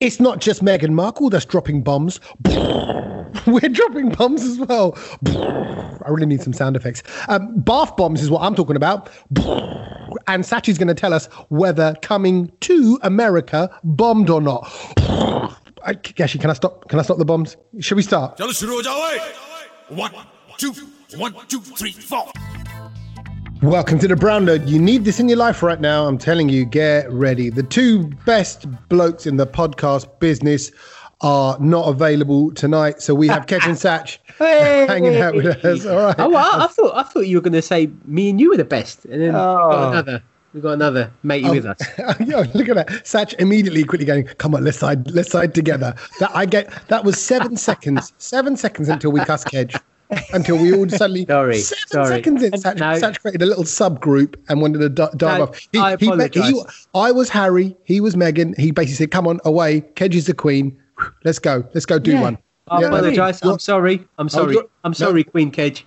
it's not just Meghan Markle that's dropping bombs. We're dropping bombs as well. I really need some sound effects. Um, bath bombs is what I'm talking about. And Sachi's going to tell us whether coming to America bombed or not. I, Gashi, can I stop? Can I stop the bombs? Should we start? One, two, one, two, three, four. Welcome to the Brown Note. You need this in your life right now. I'm telling you, get ready. The two best blokes in the podcast business are not available tonight, so we have Kedge and Satch hanging out with us. All right. Oh, I, I thought I thought you were going to say me and you were the best, and then we Oh. got another. We've got another matey oh. with us. Yo, look at that. Satch immediately quickly going, come on, let's side, let's side together. That I get that was seven seconds. Seven seconds until we cuss Kedge. Until we all suddenly Sorry, seven sorry. seconds in, Satch, No. Satch created a little subgroup and wanted to di- dive No, off. I apologise. I was Harry, he was Meghan. He basically said, Come on, away. Kedge is the queen. Let's go. Let's go do Yeah. one. I yeah, apologize. I'm sorry. I'm sorry. you're- I'm no. sorry, Queen Kedge.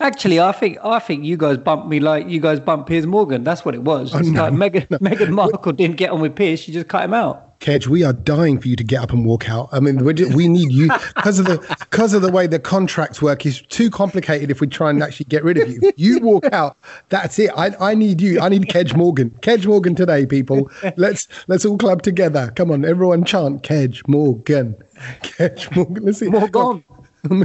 Actually, I think I think you guys bumped me like you guys bumped Piers Morgan. That's what it was. It's no, like Meghan, Meghan Markle didn't get on with Piers. She just cut him out. Kedge, we are dying for you to get up and walk out. I mean, just, we need you because of the because of the way the contracts work. It's too complicated if we try and actually get rid of you. You walk out. That's it. I, I need you. I need Kedge Morgan. Kedge Morgan today, people. Let's let's all club together. Come on, everyone, chant Kedge Morgan. Kedge Morgan. Let's see. Morgan.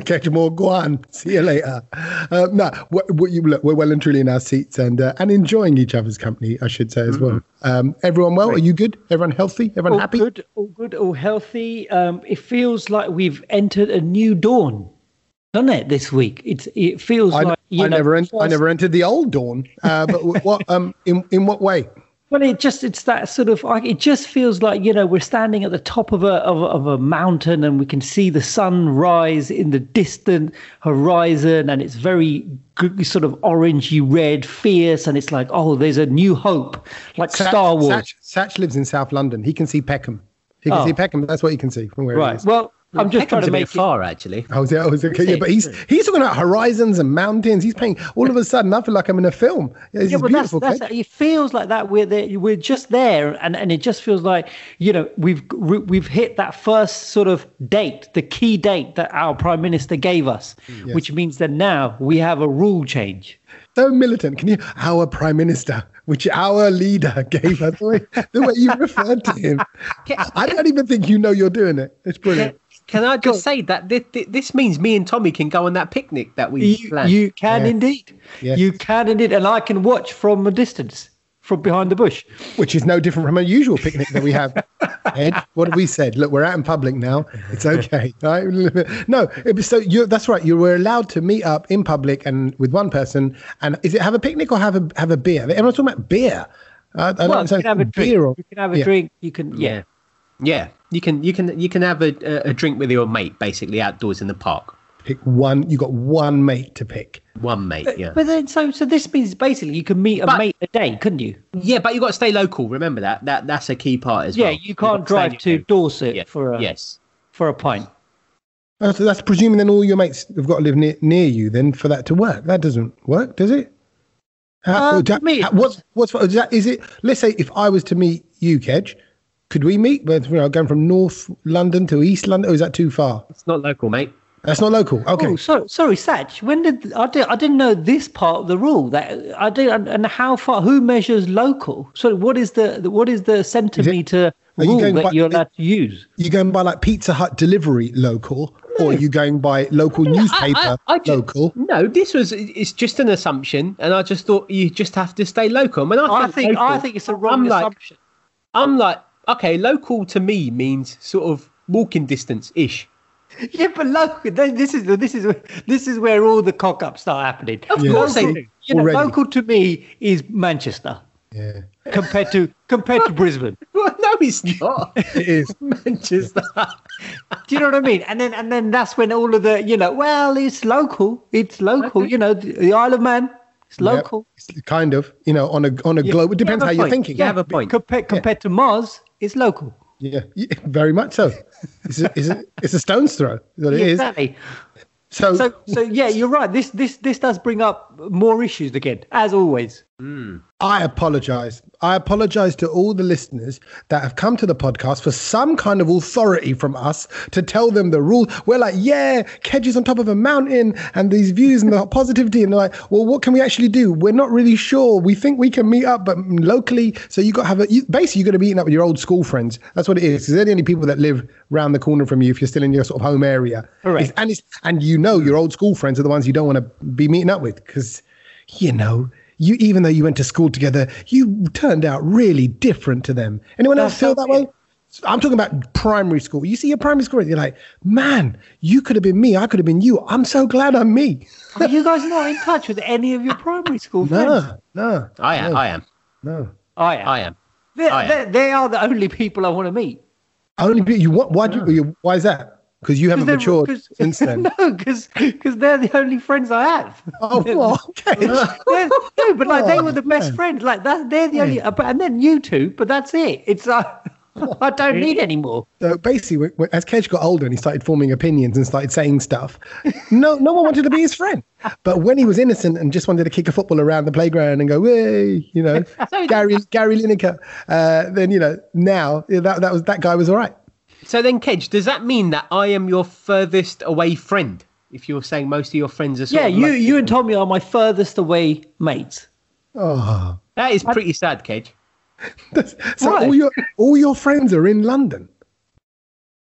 Kedge Morgan. See you later. Uh, no, what, what you look, we're well and truly in our seats and uh, and enjoying each other's company. I should say as well. Um, everyone well? Are you good? Everyone healthy? Everyone All happy? good, all good, all healthy. Um, it feels like we've entered a new dawn, doesn't it? This week, it's it feels I, like you I know, never, en- I never entered the old dawn. Uh, but what, um, in in what way? Well, it just it's that sort of like it just feels like you know we're standing at the top of a of, of a mountain and we can see the sun rise in the distant horizon and it's very sort of orangey red, fierce, and it's like oh, there's a new hope, like Satch- Star Wars. Satch, Satch lives in South London. He can see Peckham. He can Oh. see Peckham. That's what he can see from where he Right. Well, I'm just trying to a bit make it. far, actually. I was, I was okay, yeah, but he's he's talking about horizons and mountains. He's playing. All of a sudden, I feel like I'm in a film. Yeah, Yeah, is but that's, beautiful. that's it feels like that we're there, we're just there, and, and it just feels like you know we've we've hit that first sort of date, the key date that our prime minister gave us, mm. which means that now we have a rule change. so militant. Can you? Our prime minister, which our leader gave us. The way, the way you referred to him, I don't even think you know you're doing it. It's brilliant. Can I just say that this, this means me and Tommy can go on that picnic that we You, planned? you can Yeah. indeed, Yes. you can indeed, and I can watch from a distance, from behind the bush. which is no different from a usual picnic that we have. Ed, what have we said? Look, we're out in public now. It's okay. Right? No, it was so you that's right. You were allowed to meet up in public and with one person. And is it have a picnic or have a have a beer? Everyone's talking about beer. I, I don't Well, you can have a drink. beer or You can have a yeah. drink. You can, yeah. Yeah, yeah. You can you can you can have a, a a drink with your mate basically outdoors in the park. pick one. You got one mate to pick. One mate, yeah. But then, so so this means basically you can meet a But- mate a day, couldn't you? Yeah, but you got to stay local. Remember that. That that's a key part as Yeah, well. you You've can't got drive in to your. Dorset Yeah. for a Yes. for a pint. Oh, so that's presuming then all your mates have got to live near, near you then for that to work. That doesn't work, does it? How, Uh, da- to me, how- what's what's is, that, is it? Let's say if I was to meet you, Kedge, could we meet? But you know, going from North London to East London, or is that too far? It's not local, mate. That's not local. Okay. Oh, so, sorry, Satch. When did I did I didn't know this part of the rule that I did and, and how far who measures local? So what is the, the what is the centimeter are you rule going that by- you're allowed to use? you going by like Pizza Hut delivery local, or are you going by local newspaper I ju- local? No, this was it's just an assumption, and I just thought you just have to stay local. When I, I think I think it's a wrong I'm like, assumption. I'm like, okay, local to me means sort of walking distance ish. Yeah, but local. This is this is this is where all the cock ups start happening. Of Yeah. course they Local, do. you know, local to me is Manchester Yeah, compared to compared to Brisbane. Well, no, it's not. it is. Manchester. Do you know what I mean? And then and then that's when all of the you know, well, it's local. It's local. You know, the, the Isle of Man. It's local. Yep. It's kind of, you know, on a on a You- globe. It depends have how a you're point. thinking. You have a point. Compared compared to Mars, it's local. Yeah, yeah, very much so. It's a, it's a, it's a stone's throw. Is what Yeah, is. exactly. So, So so yeah, you're right. This this this does bring up more issues again, as always. Mm. I apologize. I apologize to all the listeners that have come to the podcast for some kind of authority from us to tell them the rules. We're like, yeah, Kedge is on top of a mountain and these views and the positivity. And they're like, well, what can we actually do? We're not really sure. We think we can meet up, but locally. So you got to have a, you, basically, you're going to be meeting up with your old school friends. That's what it is. Because they're the only people that live round the corner from you if you're still in your sort of home area. Correct. It's- and, it's, and you know your old school friends are the ones you don't want to be meeting up with because you know, you even though you went to school together, you turned out really different to them. Anyone else feel so that way? I'm talking about primary school. You see your primary school, you're like, man, you could have been me. I could have been you. I'm so glad I'm me. Are you guys not in touch with any of your primary school friends? No, no, I am. no, I am. no. I am. I am. They're, I am. they're, they are the only people I want to meet. Only be- you. What? Why do you? Why is that? Because you haven't they're- since then. no, because because they're the only friends I have. Oh, well, okay. No, but like they Oh, were the best man. friends. Like that, they're the only. uh, but- And then you two, but that's it. It's uh, I don't need any more. So basically, when- when- as Kedge got older and he started forming opinions and started saying stuff, no, no one wanted to be his friend. But when he was innocent and just wanted to kick a football around the playground and go, "Hey," you know, Gary Gary Lineker, uh, then you know now that that was that guy was all right. So then, Kedge, does that mean that I am your furthest away friend? If you're saying most of your friends are sort Yeah, of you like- you and Tommy are my furthest away mates. Oh, that is pretty sad, Kedge. so Why? all your all your friends are in London.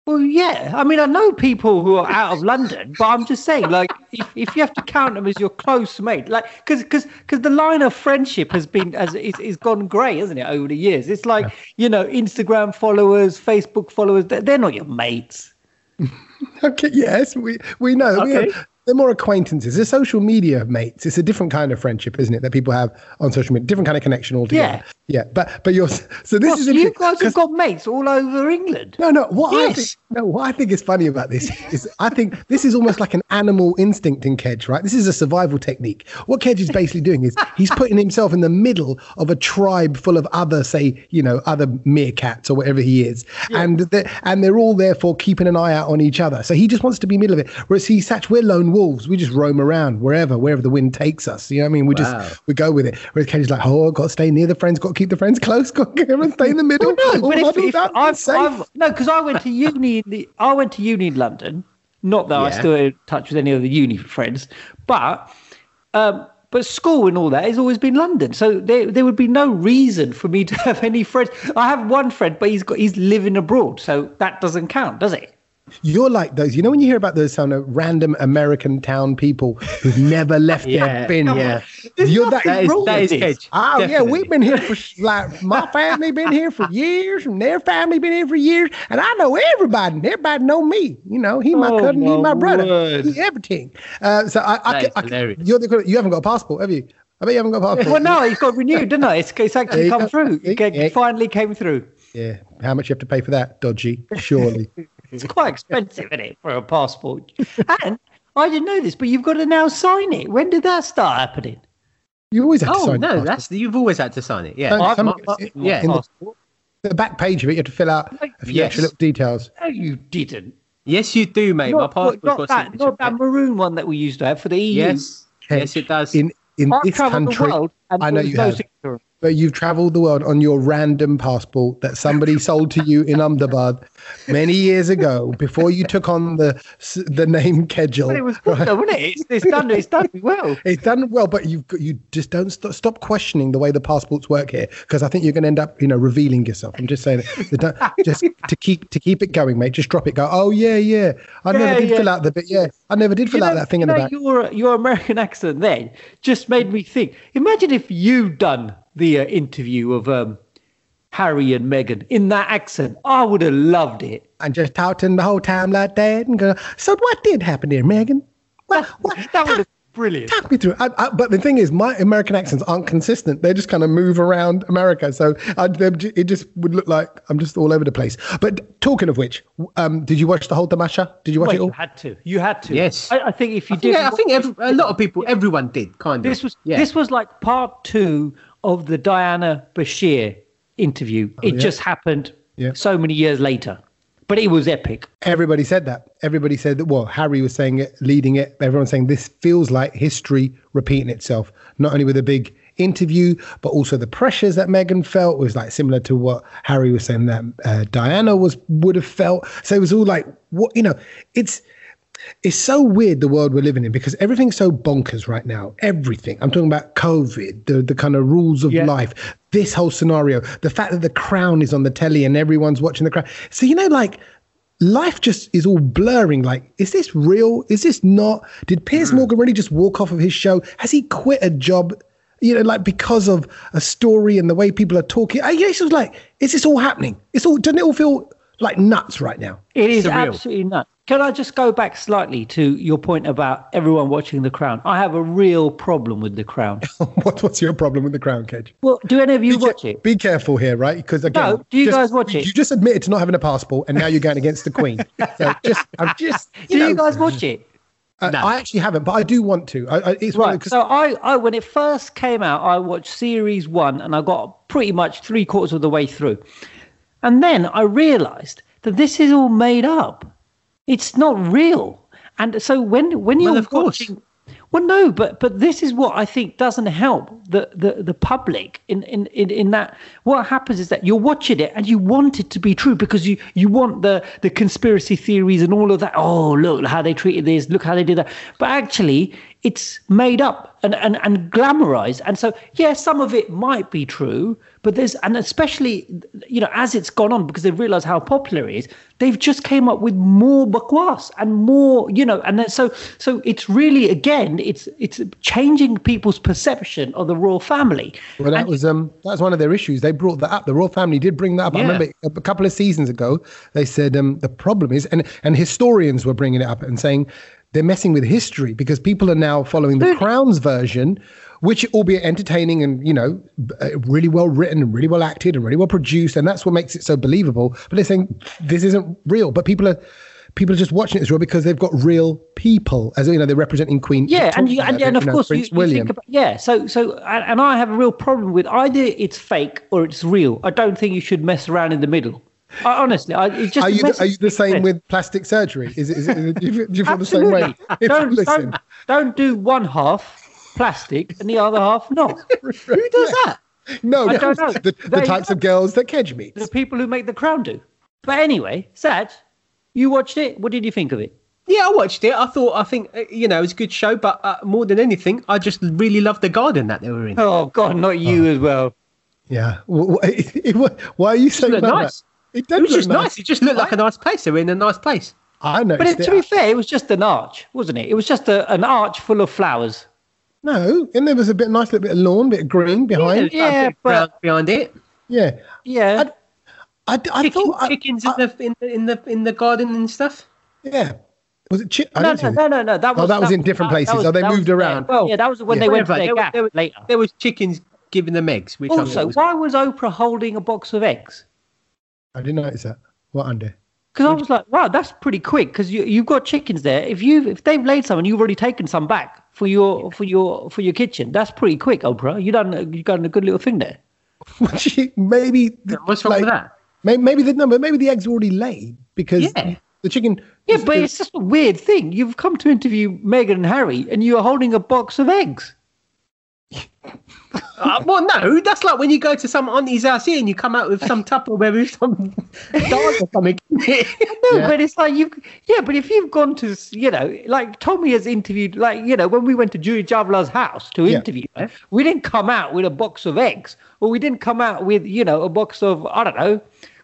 Well, yeah. I mean, I know people who are out of London, but I'm just saying, like, if, if you have to count them as your close mate, like, because because because the line of friendship has been as is, is gone grey, hasn't it, over the years? It's like you know, Instagram followers, Facebook followers, they're, they're not your mates. Okay, yes, we we know. We Okay. have, they're more acquaintances. They're social media mates. It's a different kind of friendship, isn't it? That people have on social media, different kind of connection altogether. Yeah. yeah. But but you're so this What, is you guys have got mates all over England. No, no. What I Yes. think, no, what I think is funny about this is I think this is almost like an animal instinct in Kedge, right? This is a survival technique. What Kedge is basically doing is he's putting himself in the middle of a tribe full of other, say, you know, other meerkats or whatever he is, and they're, and they're all therefore keeping an eye out on each other. So he just wants to be middle of it. Whereas he's such, we're lone wolves. We just roam around wherever, wherever the wind takes us. You know what I mean? We Wow. just we go with it. Whereas Kedge is like, oh, got to stay near the friends, got to keep the friends close, got to everyone stay in the middle. No, all but if, if I've, safe. I've no, because I went to uni. In the, I went to uni in London. Not that I Yeah. still in touch with any of the uni friends, but um, but school and all that has always been London. So there there would be no reason for me to have any friends. I have one friend, but he's got he's living abroad, so that doesn't count, does it? You're like those, you know, when you hear about those kind of random American town people who've never left Yeah, their bin. yeah. You're that, That is, wrong that is. Oh yeah, we've been here for like my family been here for years, and their family been here for years, and I know everybody. and Everybody know me. You know, he my Oh, cousin, he my my brother, word. he everything. Uh, so I, I, is I you're the you haven't got a passport, have you? I bet you haven't got a passport. Well, no, it's got renewed, didn't it? It's, it's actually come through. It Yeah. ca- finally came through. Yeah, how much you have to pay for that? Dodgy, surely. It's quite expensive, isn't it, for a passport? And I didn't know this, but you've got to now sign it. When did that start happening? You always have to Oh sign. the no, passport. that's you've always had to sign it. Yeah, Don't- My- some- my- yeah. the, the back page of it, you have to fill out a few Yes. extra little details. No, you didn't. Yes, you do, mate. My Not, passport's not, got that, signature. not that maroon one that we used to have for the EU. Yes, yes, it does. In in I've this travelled the country, world and I know you no have. But you've travelled the world on your random passport that somebody sold to you in Ahmedabad many years ago before you took on the the name Kedgel. But it was good, though, wasn't it? It's, it's done. It's done well. It's done well, but you've got, you just don't st- stop questioning the way the passports work here because I think you're going to end up, you know, revealing yourself. I'm just saying, it. Just to keep to keep it going, mate. Just drop it. Go. Oh yeah, yeah. I Yeah, never did yeah. fill out the bit. Yeah, I never did fill You out know- that thing you in the back. Your your American accent then just made me think. Imagine if you'd done the uh, interview of um, Harry and Meghan in that accent. I would have loved it. And just talking the whole time like that and go. So what did happen there, Meghan? What? what That would talk, have brilliant. talk me through. it. I, I, but the thing is, my American accents aren't consistent. They just kind of move around America, so I, it just would look like I'm just all over the place. But talking of which, um, did you watch the whole Tamasha? Did you watch Well, it all? you had to. You had to. Yes. I, I think if you I think, did, I think every, a lot of people, everyone did, kind of. this was yeah. this was like part two of the Diana Bashir interview. it Oh, yeah. just happened Yeah. so many years later, but it was epic. Everybody said that. Everybody said that. Well, Harry was saying it, leading it. Everyone's saying this feels like history repeating itself, not only with a big interview, but also the pressures that Meghan felt was like similar to what Harry was saying that uh, Diana was would have felt. So it was all like what you know. It's it's so weird the world we're living in because everything's so bonkers right now. Everything. I'm talking about COVID, the the kind of rules of Yeah. life, this whole scenario, the fact that the crown is on the telly and everyone's watching the crown. So you know, like life just is all blurring. Like, is this real? Is this not? Did Piers mm. Morgan really just walk off of his show? Has he quit a job? You know, like because of a story and the way people are talking. I guess it was like, is this all happening? It's all. Doesn't it all feel like nuts right now? It is Surreal. absolutely nuts. Can I just go back slightly to your point about everyone watching The Crown? I have a real problem with The Crown. what, what's your problem with the crown, Kedge? well, do any of you Be, watch ca- it? be careful here, right? Because again, No, do you just- guys watch it? You just admitted to not having a passport, and now you're going against the Queen. So just, I'm just. Do You you guys watch it? uh, No. I actually haven't, but I do want to. I, I, it's Right. of- 'cause- So I, I, when it first came out, I watched series one, and I got pretty much three quarters of the way through, and then I realised that this is all made up. It's not real. And so when when you're of course. Well, no, but but this is what I think doesn't help the the, the public in, in in in that what happens is that you're watching it and you want it to be true because you you want the the conspiracy theories and all of that. Oh, look how they treated this. Look how they did that. But actually, it's made up and and and glamorized. And so, yeah, some of it might be true, but there's and especially you know as it's gone on because they've realized how popular it is. They've just came up with more bakwas and more, you know, and then so so it's really again it's it's changing people's perception of the royal family. Well, that And- was um that was one of their issues. They brought that up. The royal family did bring that up. I remember a couple of seasons ago. They said um the problem is, and and historians were bringing it up and saying they're messing with history because people are now following the Crown's version, which albeit entertaining and you know uh, really well written and really well acted and really well produced, and that's what makes it so believable. But they're saying this isn't real. But people are. People are just watching it as real because they've got real people, as you know, they're representing Queen. yeah and you and, and of you know, course you, Prince you William. think about yeah so so and, i have a real problem with either it's fake or it's real i don't think you should mess around in the middle I, honestly I, it just are you the, are you the same with plastic surgery? Is it, is it, do, you, feel- do you feel the same way? Don't, don't, don't do one half plastic and the other half not who does that no, I don't know. the, the types of girls that Kedge meets. the people who make the crown do but anyway sad you watched it what did you think of it Yeah, I watched it. I thought, I think, uh, you know, it was a good show, but uh, more than anything, I just really loved the garden that they were in. oh god not you as well Yeah. Wh- wh- it- it- wh- Why are you saying looked that? nice. It, It was look just nice. It just looked like a nice place. They were in a nice place. I know. but it, to be fair it was just an arch wasn't it it was just a, an arch full of flowers no, and there was a bit nice little bit of lawn, bit of green behind. Yeah, A bit of but- behind it. Yeah. yeah I, I, I Chicken, thought. Chickens I- in the in the in the in the garden and stuff. yeah. Was it? Chi- No, didn't no, no, no, no. That oh, was Oh, that was in different places. Oh, they moved was around. Well, yeah, that was when Yeah. they went to their There was- gap later. There was chickens giving them eggs, which Also, was why was Oprah holding a box of eggs? I didn't notice that. What under? Because I was like, wow, that's pretty quick. Because you you've got chickens there. If you if they've laid some and you've already taken some back for your for your for your kitchen, that's pretty quick, Oprah. You done you done a good little thing there. maybe. the- What's wrong with that? Maybe, maybe the no, but maybe the eggs were already laid because Yeah. the chicken. Yeah, but it's just a weird thing. You've come to interview Meghan and Harry, and you're holding a box of eggs. Uh, well, no, that's like when you go to some auntie's house here and you come out with some Tupperware with some dog or something. No, Yeah. but it's like you, yeah. But if you've gone to, you know, like Tommy has interviewed, like you know, when we went to Juhi Chawla's house to Yeah. interview her, we didn't come out with a box of eggs, or we didn't come out with, you know, a box of I don't know,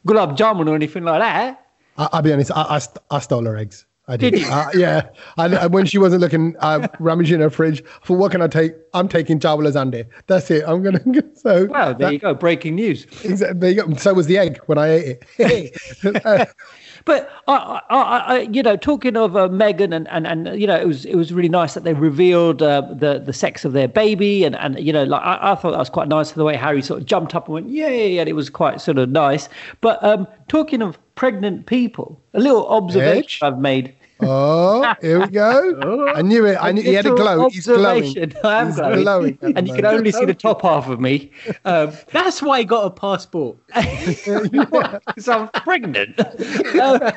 gulab jamun or anything like that. I, I'll be honest. I, I, I stole her eggs. I did. Did you? Uh, yeah. And when she wasn't looking, I uh, in her fridge for what can I take? I'm taking Chawla's Andy. That's it. I'm gonna. So Well, there that- you go, breaking news. Exactly. There you go. So was the egg when I ate it. But I, I, I, you know, talking of uh, Meghan and, and, and you know, it was it was really nice that they revealed uh, the the sex of their baby, and, and you know, like I, I thought that was quite nice the way Harry sort of jumped up and went, yeah, and it was quite sort of nice. But um, talking of pregnant people, a little observation Edge? I've made. Oh, here we go. I knew it. I knew he had a glow. He's glowing. I am He's glowing, glowing and you can only see the top half of me. Um, That's why he got a passport. because I'm pregnant. Uh,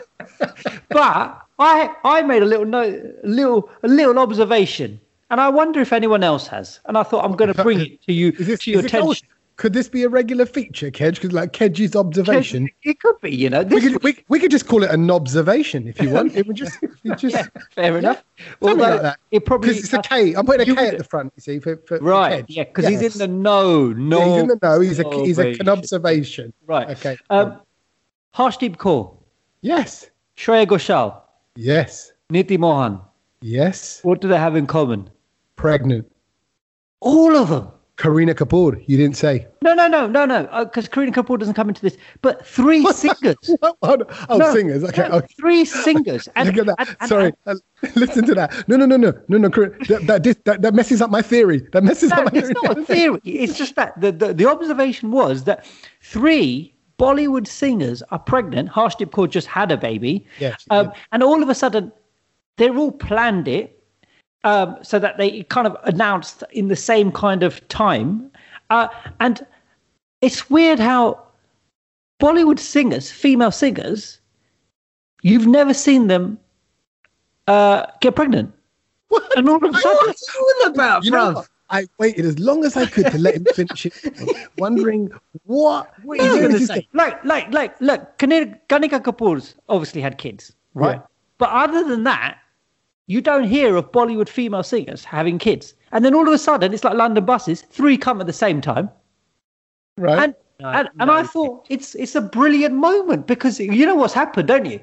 but I I made a little note, a little a little observation, and I wonder if anyone else has. And I thought I'm going to bring it to you Is this, to your attention. Could this be a regular feature, Kedge? Because like Kedge's observation. It could be, you know. We could, we, we could just call it an observation if you want. It would just, it just yeah, fair enough. Although like that. it probably because it's a K. I'm putting a K at the front. You see, for, for right. Kedge. Yeah, because he's in the know. No, Yeah, he's in the know. He's a he's a, an observation. observation. Right. Okay. Um, Harshdeep Kaur, yes. Shreya Ghoshal, Yes. Neeti Mohan. Yes. What do they have in common? Pregnant. All of them. Kareena Kapoor. You didn't say. No, no, no, no, no. Because Kareena Kapoor doesn't come into this. But three singers. What? Oh, no. Singers. Okay. no, okay. Three singers. And, Look at that. and- and- Sorry. Uh, listen to that. No, no, no, no, no, no. That, that, that, that messes up my theory. That messes No, up my it's not a theory. It's just that the, the, the observation was that three Bollywood singers are pregnant. Harshdeep Kaur just had a baby. Yes, um, and all of a sudden, they're all planned it um, so that they kind of announced in the same kind of time. Uh, and it's weird how Bollywood singers, female singers, you've never seen them uh, get pregnant. And all of a sudden, What's all about, You know? I waited as long as I could to let him finish it, wondering what. What are you going to say? like, like, like, look, Kanika, Kanika Kapoor's obviously had kids, right? Yeah. But other than that, you don't hear of Bollywood female singers having kids. And then all of a sudden, it's like London buses, three come at the same time. Right. And No, and, and no. I thought it's it's a brilliant moment because you know what's happened, don't you?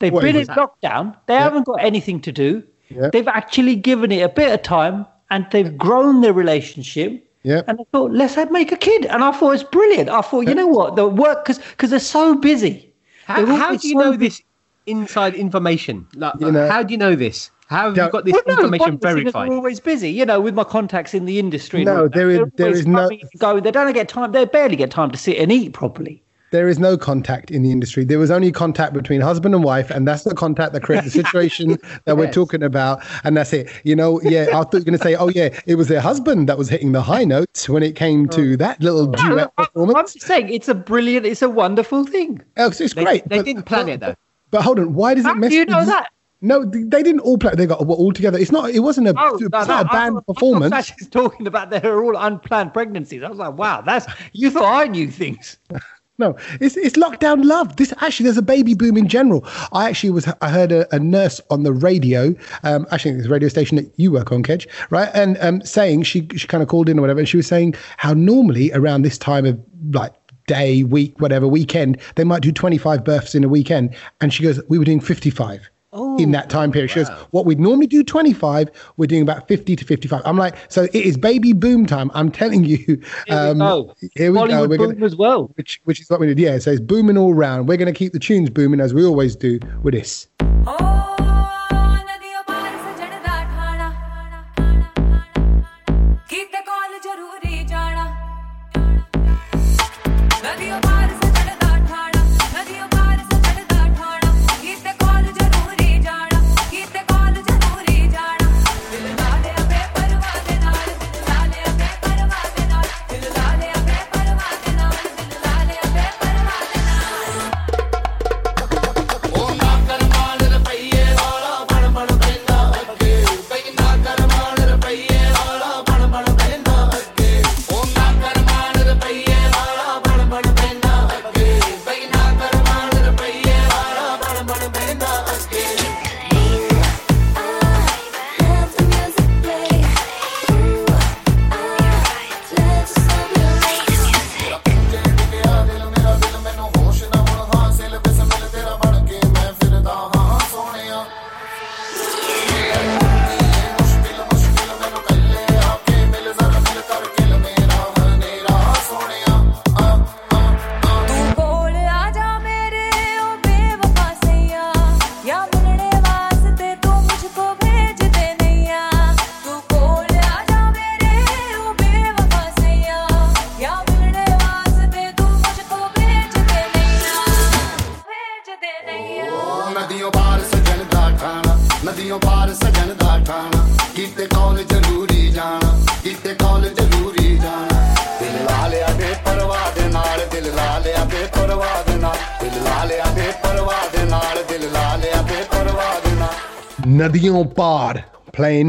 They've What been in is lockdown. They haven't got anything to do. Yeah. They've actually given it a bit of time and they've grown their relationship. Yeah. And I thought, let's have, make a kid. And I thought it's brilliant. I thought, you know what? The work because because they're so busy. How, how do you so know busy. this inside information? Like, You know- how do you know this? How have you got this Well, no, information Bollywood singers verified? are always busy, you know, with my contacts in the industry. No, all that. there is- They're there always is no- coming and going. They don't get time. They barely get time to sit and eat properly. there is no contact in the industry. There was only contact between husband and wife, and that's the contact that created the situation that we're talking about. And that's it. You know, yeah, I thought you were going to say, oh, yeah, it was their husband that was hitting the high notes when it came to oh. that little No, duet I'm, I'm just saying, it's a brilliant, it's a wonderful thing. Oh, it's, it's They, great. they but- didn't plan but- it though. But hold on, why does How it mess do you know that? No, they didn't all play. They got all together. It's not. It wasn't a. Oh, no, not no, a I band I performance. thought Satch's talking about they're all unplanned pregnancies. I was like, wow, that's you thought I knew things. No, it's it's lockdown love. This actually, there's a baby boom in general. I actually was. I heard a, a nurse on the radio. Um, actually, it's a radio station that you work on, Kedge, right? And um, saying she she kind of called in or whatever, and she was saying how normally around this time of like day, week, whatever weekend, they might do 25 births in a weekend, and she goes, we were doing 55. in that time period. She goes, what we'd normally do 25, we're doing about 50 to 55. I'm like, so it is baby boom time. I'm telling you. Here um, we go. Here we go. We're boom gonna, as well. which which is what we did. Yeah, so it's booming all round. We're going to keep the tunes booming as we always do with this. O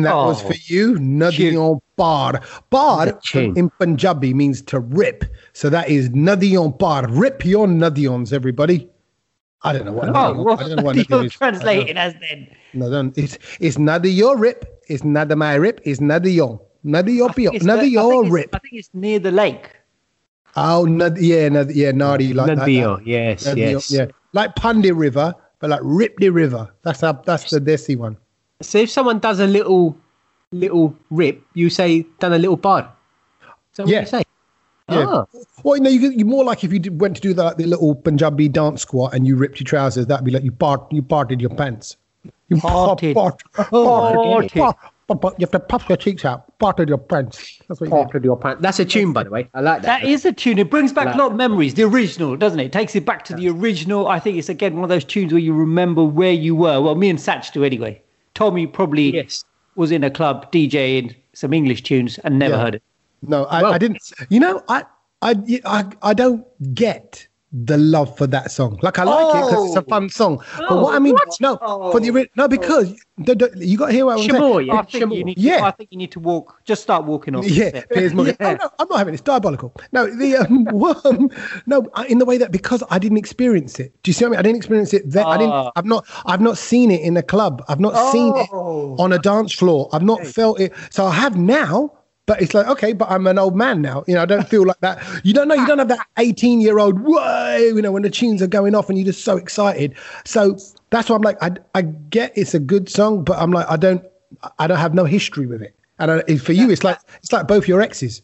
That was Oh, for you, Nadion Bar. Bar in Punjabi means to rip. So that is Nadion Bar. Rip your Nadions, everybody. I don't know what. Oh, what I don't know what you're is. translating as then? No, don't. It's it's Nadion Rip. It's Nada my rip. It's Nadion. Nadion Pio. It's the- I Nadion think Rip. I think it's near the lake. Oh, Nad- yeah, Nad- yeah, Nadi like that. Nadio, yes, Nadion, yes. Yeah, like Pundi River, but like Rip River. That's how, that's the Desi one. So if someone does a little little rip, you say done a little bar. Is that what Yeah. you say? Yeah. Ah. Well, you know, you, you're more like if you did, went to do the, like the little Punjabi dance squat and you ripped your trousers, that'd be like you part you parted your pants. You Parted. part- Parted. parted. part- part- part- You have to puff your cheeks out. Parted your pants. That's what you Part of your pants. That's a tune, by the way. I like that. That is a tune. It brings back Like- a lot of memories. The original, doesn't it? It takes it back to the original. I think it's again one of those tunes where you remember where you were. Well, me and Satch do anyway. Tommy probably Yes. was in a club DJing some English tunes and never Yeah. heard it. No, I, Well- I didn't. You know, I, I, I, I don't get the love for that song. Like I like it because it's a Oh. fun song. but Oh, what I mean, what? no, Oh. for the no because the, the, you got to hear what I'm saying. Shamoy, yeah. I think Shamoy. you need. Yeah. I think you need to walk. Just start walking off. Yeah, Piers Morgan. Yeah. Oh, no, I'm not having it. It's diabolical. No, the um, um, no, in the way that because I didn't experience it. Do you see what I mean? I didn't experience it. Then I didn't. Ah. I've not. I've not seen it in a club. I've not seen it Oh. on a dance floor. I've not felt it. So I have now. But it's like okay, but I'm an old man now. You know, I don't feel like that. You don't know. You don't have that 18 year old. Whoa! You know, when the tunes are going off and you're just so excited. So that's why I'm like, I I get it's a good song, but I'm like, I don't. I don't have no history with it. And I, for you, it's like it's like both your exes.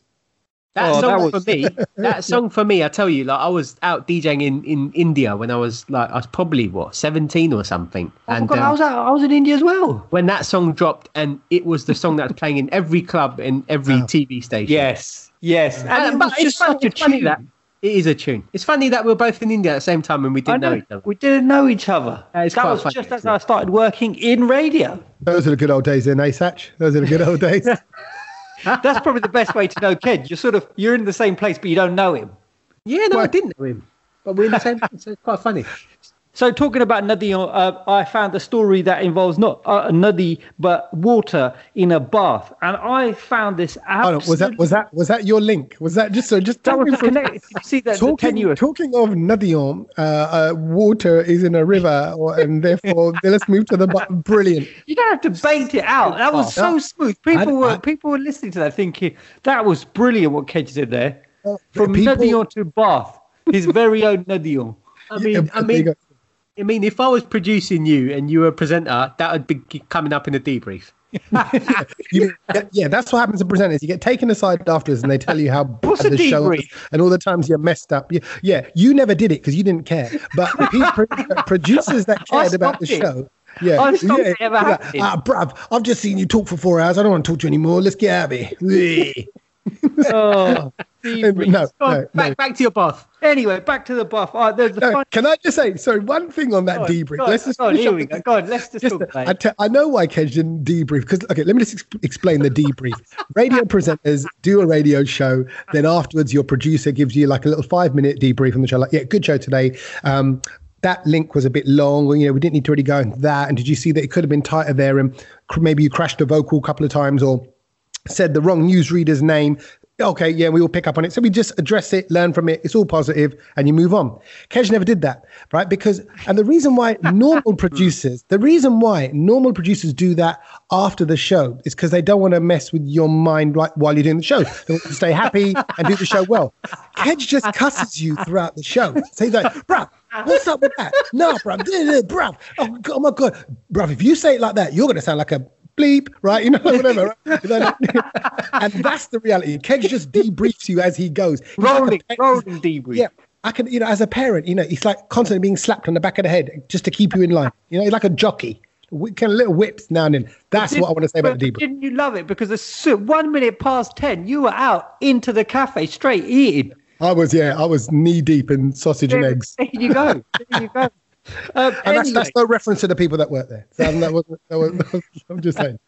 That Oh, song that was- for me, that song for me, I tell you, like I was out DJing in, in India when I was like I was probably what seventeen or something, Oh, and God, I um, was out, I was in India as well. when that song dropped, and it was the song that was playing in every club and every TV station. Yes, yes, and, and, it but it's just funny, such a funny tune. that it is a tune. It's funny that we are both in India at the same time and we didn't know, know, each other. we didn't know each other. That is that was funny, just as isn't I started working in radio. Those are the good old days, in eh, Satch? Those are the good old days. That's probably the best way to know Ked. You're sort of you're in the same place, but you don't know him. Yeah, no, I didn't know him, but we're in the same. so it's quite funny. So talking about nadi, uh, I found a story that involves not uh, nadi but water in a bath, and I found this. Hold on, was that was that was that your link? Was that just so? Just tell was me the from- connect? You see that the Talking, talking of Nadion, uh, uh, water is in a river, or, and therefore let's move to the bu- brilliant. You don't have to bait it out. That was so smooth. People I- were I- people were listening to that, thinking that was brilliant. What Kedge did there, from people- Nadion to Bath, his very own Nadion. I mean, I mean, go. I mean, if I was producing you and you were a presenter, that would be coming up in the debrief. You- yeah, that's what happens to presenters. You get taken aside afterwards, and they tell you how bad the show debrief? is, and all the times you're messed up. Yeah, yeah you never did it because you didn't care. But people, producers that cared about the it. show. Yeah, I stopped yeah, it ever yeah. happening. Ah, bruv, I've just seen you talk for four hours. I don't want to talk to you anymore. Let's get out of here. Oh, no, no, back, no. back to your bath. Anyway, back to the Bath. Oh, there's the No, can I just say, sorry, one thing on that debrief. Let's just here we go. Go on, let's just, Just, talk about I, te- I know why Kedge didn't debrief because okay, let me just ex- explain the debrief. radio presenters do a radio show, then afterwards your producer gives you like a little five minute debrief on the show. Like, yeah, good show today. Um, that link was a bit long, or you know, we didn't need to really go into that. And did you see that it could have been tighter there? And cr- maybe you crashed a vocal a couple of times, or said the wrong newsreader's name. Okay, yeah, we all pick up on it. So we just address it, learn from it. It's all positive, and you move on. Kedge never did that, right? Because, and the reason why normal producers, the reason why normal producers do that after the show is because they don't want to mess with your mind right while you're doing the show. They want to stay happy and do the show well. Kedge just cusses you throughout the show. So he's like, bruv, what's up with that? No, bruv, bruv. Oh, oh my God. Bruv, if you say it like that, you're going to sound like a bleep, right? You know, whatever. Right? And that's the reality. Kedge just debriefs you as he goes. He's like rolling, rolling debrief. Yeah. I can, you know, as a parent, you know, it's like constantly being slapped on the back of the head just to keep you in line. You know, he's like a jockey. We kind of little whips now and then. That's Did- what I want to say about the debrief. Didn't you love it? Because as soon, one minute past 10, you were out into the cafe straight eating. I was, yeah, I was knee deep in sausage and There, eggs. there you go. There you go. Um, And that's, anyway, that's no reference to the people that work there. So that wasn't, that was, I'm just saying.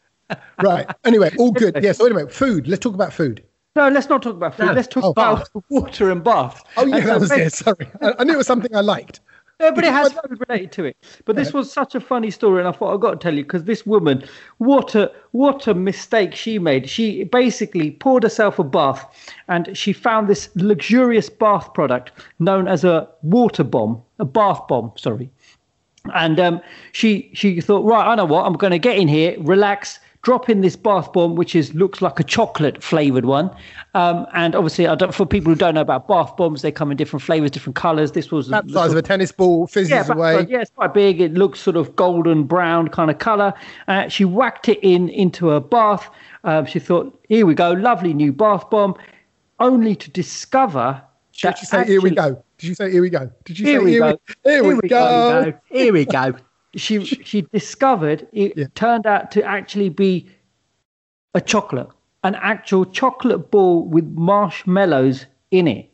Right. Anyway, all good. Yeah. So anyway, food. Let's talk about food. no, let's not talk about food. No. Let's talk Oh. about water and bath. Oh, yeah, And so that was when- it. Sorry. I, I knew it was something I liked. Yeah, but it has related to it. But this was such a funny story, and I thought I've got to tell you because this woman, what a what a mistake she made. She basically poured herself a bath, and she found this luxurious bath product known as a water bomb, a bath bomb. Sorry, and um, she she thought, right, I know what, I'm going to get in here, relax, drop in this bath bomb, which is looks like a chocolate flavored one. Um, and obviously, I don't, for people who don't know about bath bombs, they come in different flavors, different colors. This was That size of a tennis ball fizzes yeah, away. but yeah, it's quite big. It looks sort of golden brown kind of color. Uh, she whacked it in into her bath. Um, she thought, "Here we go, lovely new bath bomb," only to discover Did that you say here we go? Did you say here we go? Did you Here say we here go. we, here we go? Go. Here we go. She she discovered it Yeah. turned out to actually be a chocolate, an actual chocolate ball with marshmallows in it.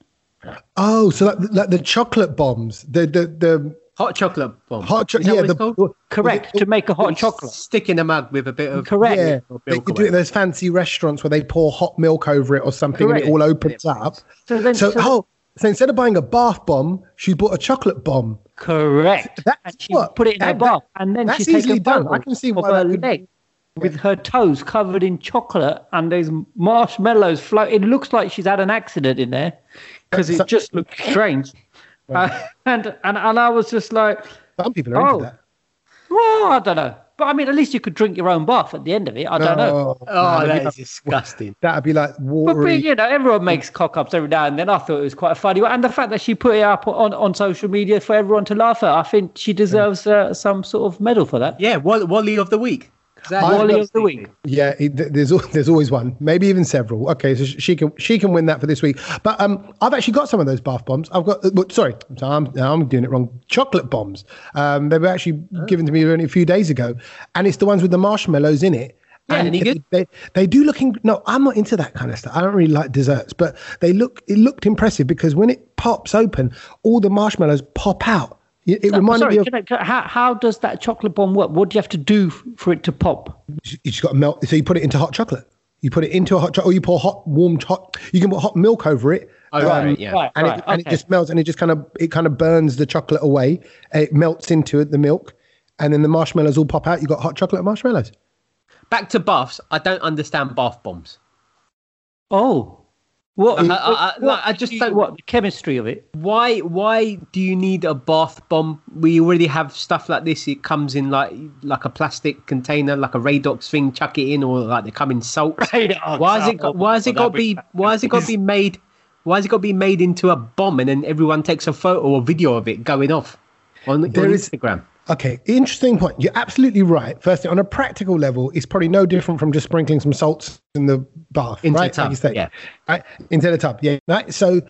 Oh, so like, like the chocolate bombs, the the the Hot chocolate bomb. hot chocolate. Yeah, what it's the called? Correct to make a hot chocolate. Stick in a mug with a bit of Correct. Yeah, Or they could do it in those fancy restaurants where they pour hot milk over it or something, Correct. and it all opens up. So then, So, so- oh, so instead of buying a bath bomb, she bought a chocolate bomb. Correct. That's and she what- put it in her that- bath, and then that's she take easily a done. I can see why her could- leg with her toes covered in chocolate and there's marshmallows float. It looks like she's had an accident in there because So- it just looks strange. Uh, and, and and I was just like, Some people are Oh. into that. well, I don't know. But I mean, at least you could drink your own bath at the end of it. I don't know. Oh, Oh, man, that that'd, is be, disgusting. that'd be like But, but watery. you know, everyone makes cock ups every now and then. I thought it was quite a funny one, and the fact that she put it up on, on social media for everyone to laugh at, I think she deserves uh, some sort of medal for that. Yeah, Wall- Wally of the week. That- Wally of the week. Yeah, it, there's there's always one, maybe even several. Okay, so she can she can win that for this week. But um, I've actually got some of those bath bombs. I've got uh, sorry, I'm I'm doing it wrong. Chocolate bombs. Um, they were actually Oh. given to me only a few days ago, and it's the ones with the marshmallows in it. Yeah, and they, good? They, they do look in, no i'm not into that kind of stuff i don't really like desserts but they look it looked impressive because when it pops open all the marshmallows pop out it, it reminded Sorry, me of can I, can how, how does that chocolate bomb work? What do you have to do for it to pop? you just got to melt. So you put it into hot chocolate. You put it into a hot chocolate, or you pour hot, warm hot. You can put hot milk over it. Oh, right, um, yeah. Right, and right, it and it just melts, and it just kind of it kind of burns the chocolate away. It melts into it, the milk, and then the marshmallows all pop out. You got hot chocolate and marshmallows. Back to baths. I don't understand bath bombs. Oh, Uh, what? I- I- I- what- I just don't- What the chemistry of it? Why? Why do you need a bath bomb? We already have stuff like this. It comes in like like a plastic container, like a Radox thing. Chuck it in, or like they come in salts. Radox, Why has it? Got, oh, why has it got to be? Why has it got to be made? Why has it got to be made into a bomb and then everyone takes a photo or video of it going off on, There on is- Instagram? Okay, interesting point. You're absolutely right. Firstly, on a practical level, it's probably no different from just sprinkling some salts in the bath, Into the right? tub, you say, yeah. right? Into the tub, yeah. Right. So,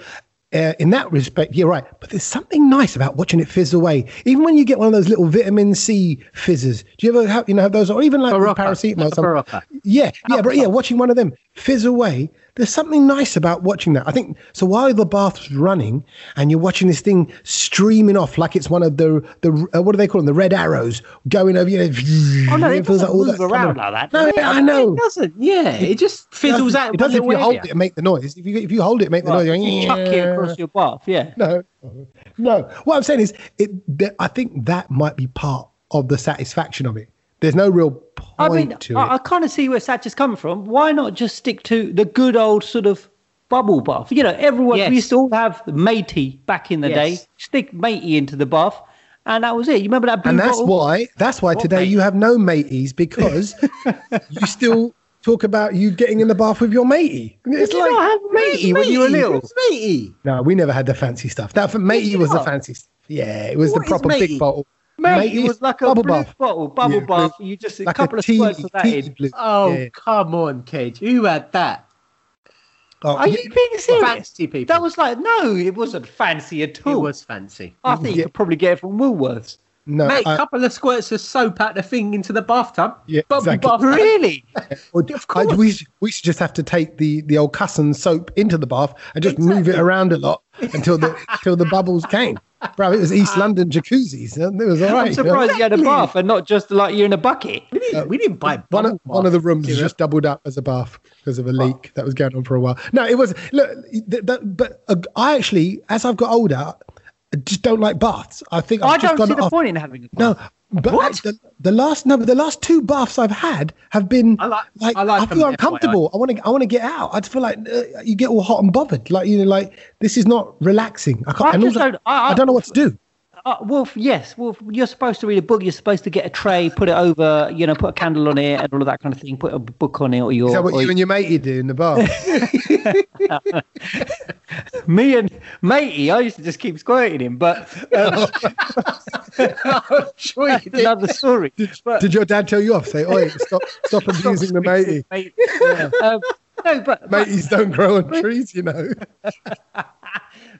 uh, in that respect, you're right. But there's something nice about watching it fizz away. Even when you get one of those little vitamin C fizzes, do you ever have you know have those, or even like Berocca. paracetamol? Like a or something? Berocca. Yeah, yeah, but yeah, watching one of them fizz away. There's something nice about watching that. I think so. While the bath's running and you're watching this thing streaming off like it's one of the the uh, what do they call them? The red arrows going over. You know, Oh no, it feels doesn't all move that's around like that. No? I know. It doesn't. Yeah, it just fizzles out. It does if you hold it and make the noise. If you if you hold it, make the Right, noise. you you're chuck it across your bath. Yeah. no, no. What I'm saying is, it. That, I think that might be part of the satisfaction of it. There's no real point I mean, to I, I kind of see where Satch is coming from. Why not just stick to the good old sort of bubble bath? You know, everyone Yes. we used to all have matey back in the day. Stick matey into the bath, and that was it. You remember that blue And that's bottle? why. That's why today mate? you have no mateys because you still talk about you getting in the bath with your matey. It's Did you like not have matey when you were matey? little. Matey? No, we never had the fancy stuff. That for matey you was the fancy stuff. Yeah, it was What the proper big bottle. Mate, it was like a bubble blue bath. bottle, bubble Yeah, bath. You just a couple a of tea, squirts of that in. blue. Oh Yeah. come on, Kedge. Who had that? Oh, Are yeah. you being serious? Fancy people. That was like no, it wasn't fancy at all. It was fancy. I think you could probably get it from Woolworths. No, Mate, a couple of squirts of soap out the thing into the bathtub. Yeah, Bubble exactly. bath. Really? Or- I- we, should- we should just have to take the, the old cussing soap into the bath and just move it around a lot until the until the bubbles came. Bro, it was East London jacuzzis. It was all right. I'm surprised you had a bath and not just like you're in a bucket. We didn't, we didn't buy One of, one of the rooms was just doubled up as a bath because of a leak that was going on for a while. No, it was look, th- that, but uh, I actually, as I've got older, just don't like baths. I think I've I just don't gone see the off- point in having a No, bath. but What? the, the last no, but the last two baths I've had have been I like- like I I, feel uncomfortable. I want to I want to get out. I just feel like uh, you get all hot and bothered. Like you know, like this is not relaxing. I can't. I just also, don't- I- I don't know what to do. Uh, well, yes. Wolf. you're supposed to read a book. You're supposed to get a tray, put it over, you know, put a candle on it, and all of that kind of thing. Put a book on it, or your. Is that what you and your matey do in the bar? me and matey, I used to just keep squirting him, but um, sure you that's did. another story. But, Did your dad tell you off? Say, oi, stop, stop abusing the matey. Mate, um, no, but Mateys don't grow on trees, you know.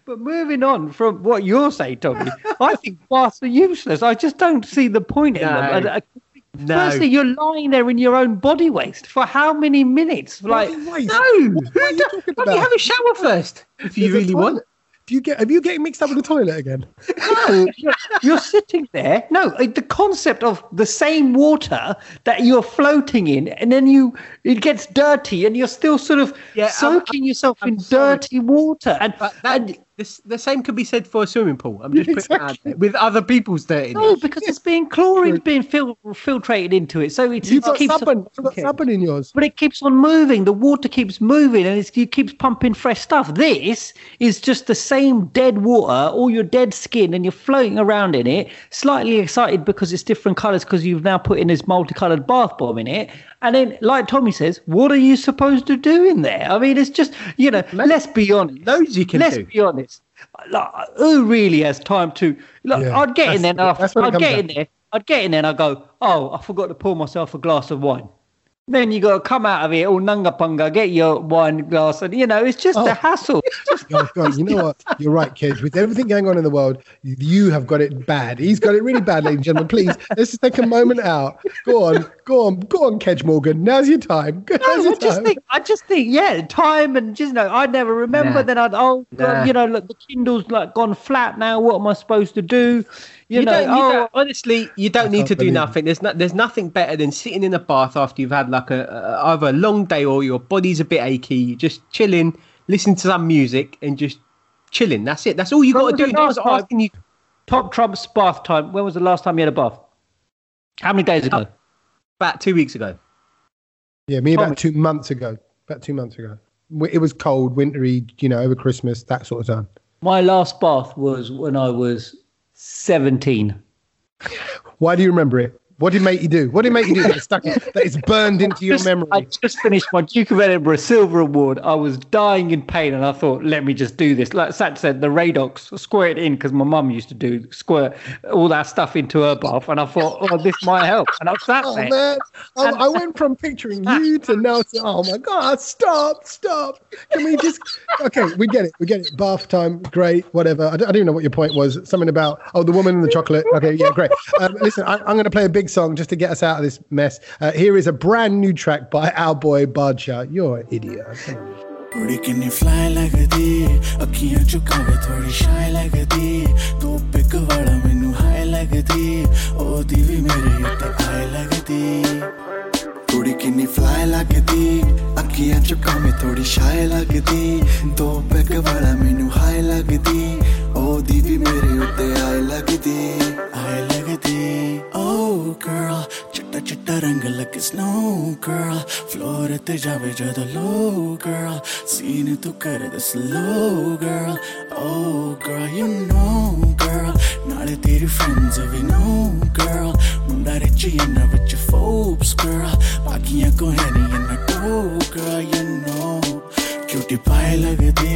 But moving on from what you're saying, Tommy, I think baths are useless. I just don't see the point in them. No. And, uh, No. Firstly, you're lying there in your own body waste for how many minutes? Like, waste? No, What are you talking Why don't about? you have a shower first if you There's really want. Do you get? Have you getting mixed up with the toilet again? no, you're, you're sitting there. No, the concept of the same water that you're floating in, and then you it gets dirty, and you're still sort of Yeah, I'm- soaking yourself I'm in sorry. dirty water. And, that, and this, the same could be said for a swimming pool. I'm just putting that there, with other people's dirtiness. no, because it's being chlorine being fil- filtrated into it, so it, it keeps. sabun. You've got Okay. sabun in yours. But it keeps on moving. The water keeps moving, and it's, it keeps pumping fresh stuff. This is just the same dead water, all your dead skin, and you're floating around in it. Slightly excited because it's different colours because you've now put in this multicoloured bath bomb in it. And then, like Tommy says, what are you supposed to do in there? I mean, it's just you know. let's be honest. Loads you can let's do. be honest. Like, who really has time to? Look, Yeah, I'd get in there. I'd, that's what it I'd get down in there. I'd get in there and I go, oh, I forgot to pour myself a glass of wine. Then you got to come out of it all nanga punga, get your wine glass, and you know it's just Oh. a hassle. Oh, God, you know what? You're right, Kedge. With everything going on in the world, you have got it bad. He's got it really bad, ladies and gentlemen. Please, let's just take a moment out. Go on, go on, go on, Kedge Morgan. Now's your time. Now's No, your I just time. think, I just think, yeah, time and just you know, I never remember. Nah. Then I'd, oh, Nah. You know, look, the Kindle's like gone flat now. What am I supposed to do? You, You, know, don't, you oh, don't- honestly, you don't need to do believe it. nothing. There's no, there's nothing better than sitting in a bath after you've had like a, a either a long day or your body's a bit achy. You Just chilling, listening to some music, and just chilling. That's it. That's all you got to do. No one's asking you. top trumps bath time. When was the last time you had a bath? How many days ago? About two weeks ago. Yeah, me about Tommy. two months ago. About two months ago. It was cold, wintry, you know, over Christmas, that sort of time. My last bath was when I was 17. Why do you remember it? What did matey do? What did matey do that is stuck that is burned into your Just- memory? I just finished my Duke of Edinburgh Silver Award. I was dying in pain, and I thought, let me just do this. Like Sat said, the Radox squirt it in because my mum used to do squirt all that stuff into her bath, and I thought, oh, this might help. And I sat Oh there. man, I, I went from picturing you to now to oh my god, stop, stop. Can we just okay? We get it, we get it. Bath time, great, whatever. I don't, I don't even know what your point was. Something about oh the woman and the chocolate. Okay, yeah, great. Um, listen, I, I'm going to play a big big song just to get us out of this mess. Uh, here is a brand new track by our boy Badshah. You're an idiot. थोड़ी किन्नी fly अखियां झुकावे थोड़ी शाय pick वाला मैनू हाय मेरे ते आय थोड़ी किन्नी fly ਚੁੱਕੀਆਂ ਚੁਕਾਵੇਂ ਥੋੜੀ ਸ਼ਾਇ ਲੱਗਦੀ। ਦੋ ਪੈਕ ਵਾਲਾ ਮੈਨੂੰ ਹਾਇ ਲੱਗਦੀ। ਉਹਦੀ ਵੀ ਮੇਰੇ ਉੱਤੇ ਆਇ ਲੱਗਦੀ। ਆਇ ਲੱਗਦੀ। oh ਓ ਗਰਲ ਚਿੱਟਾ ਚਿੱਟਾ ਰੰਗ ਲੱਗ ਸਨੋ ਗਰਲ ਫਲੋਰ ਤੇ ਜਾਵੇ ਜਦੋਂ ਲੋ ਗਰਲ ਸੀਨ ਤੂੰ ਕਰ ਦੇ slow girl oh girl you know girl ਨਾਲੇ ਤੇਰੀ ਫਰੈਂਡਸ ਵੀ no girl know girl ਮੁੰਡਾ ਰਿਚ ਇਹਨਾਂ ਵਿੱਚ ਫੋਬਸ girl ਬਾਕੀਆਂ ਕੋ ਹੈ ਨਹੀਂ ਇਹਨਾਂ to girl you know cutie पाए लगदी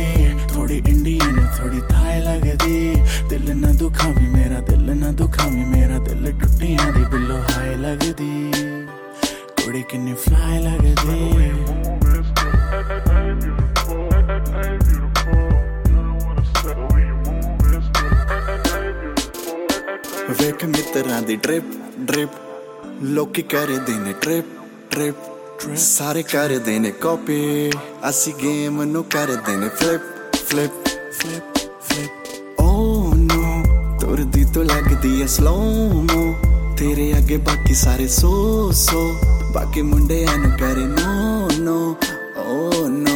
थोड़ी इंडियन थोड़ी थाई लगदी दिल ना दुखावी मेरा दिल ना दुखावी मेरा दिल टुटियां दी बिल्लो हाई लगदी कुड़ी किन्नी फ्लाई लगदी ਵੇਖ ਮਿੱਤਰਾਂ ਦੀ ਡ੍ਰਿਪ ਡ੍ਰਿਪ ਲੋਕੀ ਕਰਦੇ ਨੇ ਟ੍ਰਿਪ ਟ੍ਰਿਪ ਸਾਰੇ ਕਰਦੇ ਨੇ ਕਾਪੀ ਅਸੀਂ ਗੇਮ ਨੂੰ ਕਰਦੇ ਨੇ flip flip flip flip oh no ਤੁਰਦੀ ਤੋਂ ਲੱਗਦੀ ਐ ਸਲੋਮੋ ਤੇਰੇ ਅੱਗੇ ਬਾਕੀ ਸਾਰੇ ਸੋ ਸੋ ਬਾਕੀ ਮੁੰਡਿਆਂ ਨੂੰ ਕਰੇ ਨੋ ਨੋ ਓ ਨੋ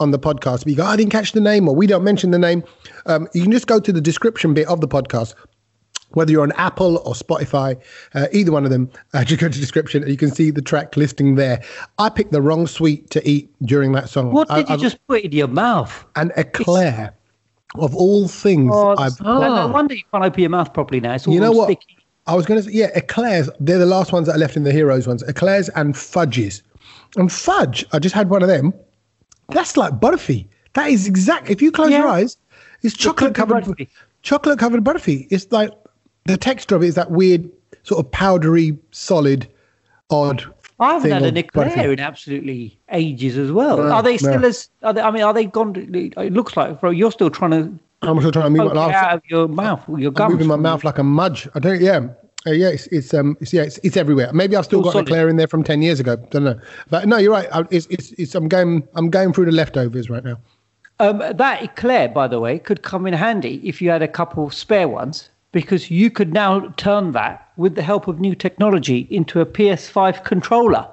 on the podcast, but you go, I didn't catch the name, or we don't mention the name, um, you can just go to the description bit of the podcast. Whether you're on Apple or Spotify, uh, either one of them, uh, just go to the description and you can see the track listing there. I picked the wrong sweet to eat during that song. What I- did you I- just put in your mouth? An eclair of all things. Oh, I've, no, no wonder you can't open your mouth properly now. It's all you know what? sticky. I was going to say, yeah, eclairs. They're the last ones that are left in the heroes ones. Eclairs and fudges. And fudge, I just had one of them. That's like Butterfee. That is exact. If you close your eyes, it's chocolate covered. Chocolate covered Butterfee. It's like the texture of it is that weird sort of powdery, solid, odd. I haven't had an eclair in absolutely ages as well. No, are they still no. as? Are they, I mean, are they gone? It looks like bro, you're still trying to I'm still trying to move it out of your mouth, your I'm gums. moving my mouth like a mudge. I don't. Yeah, uh, yeah. It's, it's um. It's, yeah. It's, it's everywhere. Maybe I've still got solid. eclair in there from ten years ago. Don't know. But no, you're right. I, it's, it's it's. I'm going. I'm going through the leftovers right now. Um, that eclair, by the way, could come in handy if you had a couple spare ones, because you could now turn that with the help of new technology into a PS5 controller.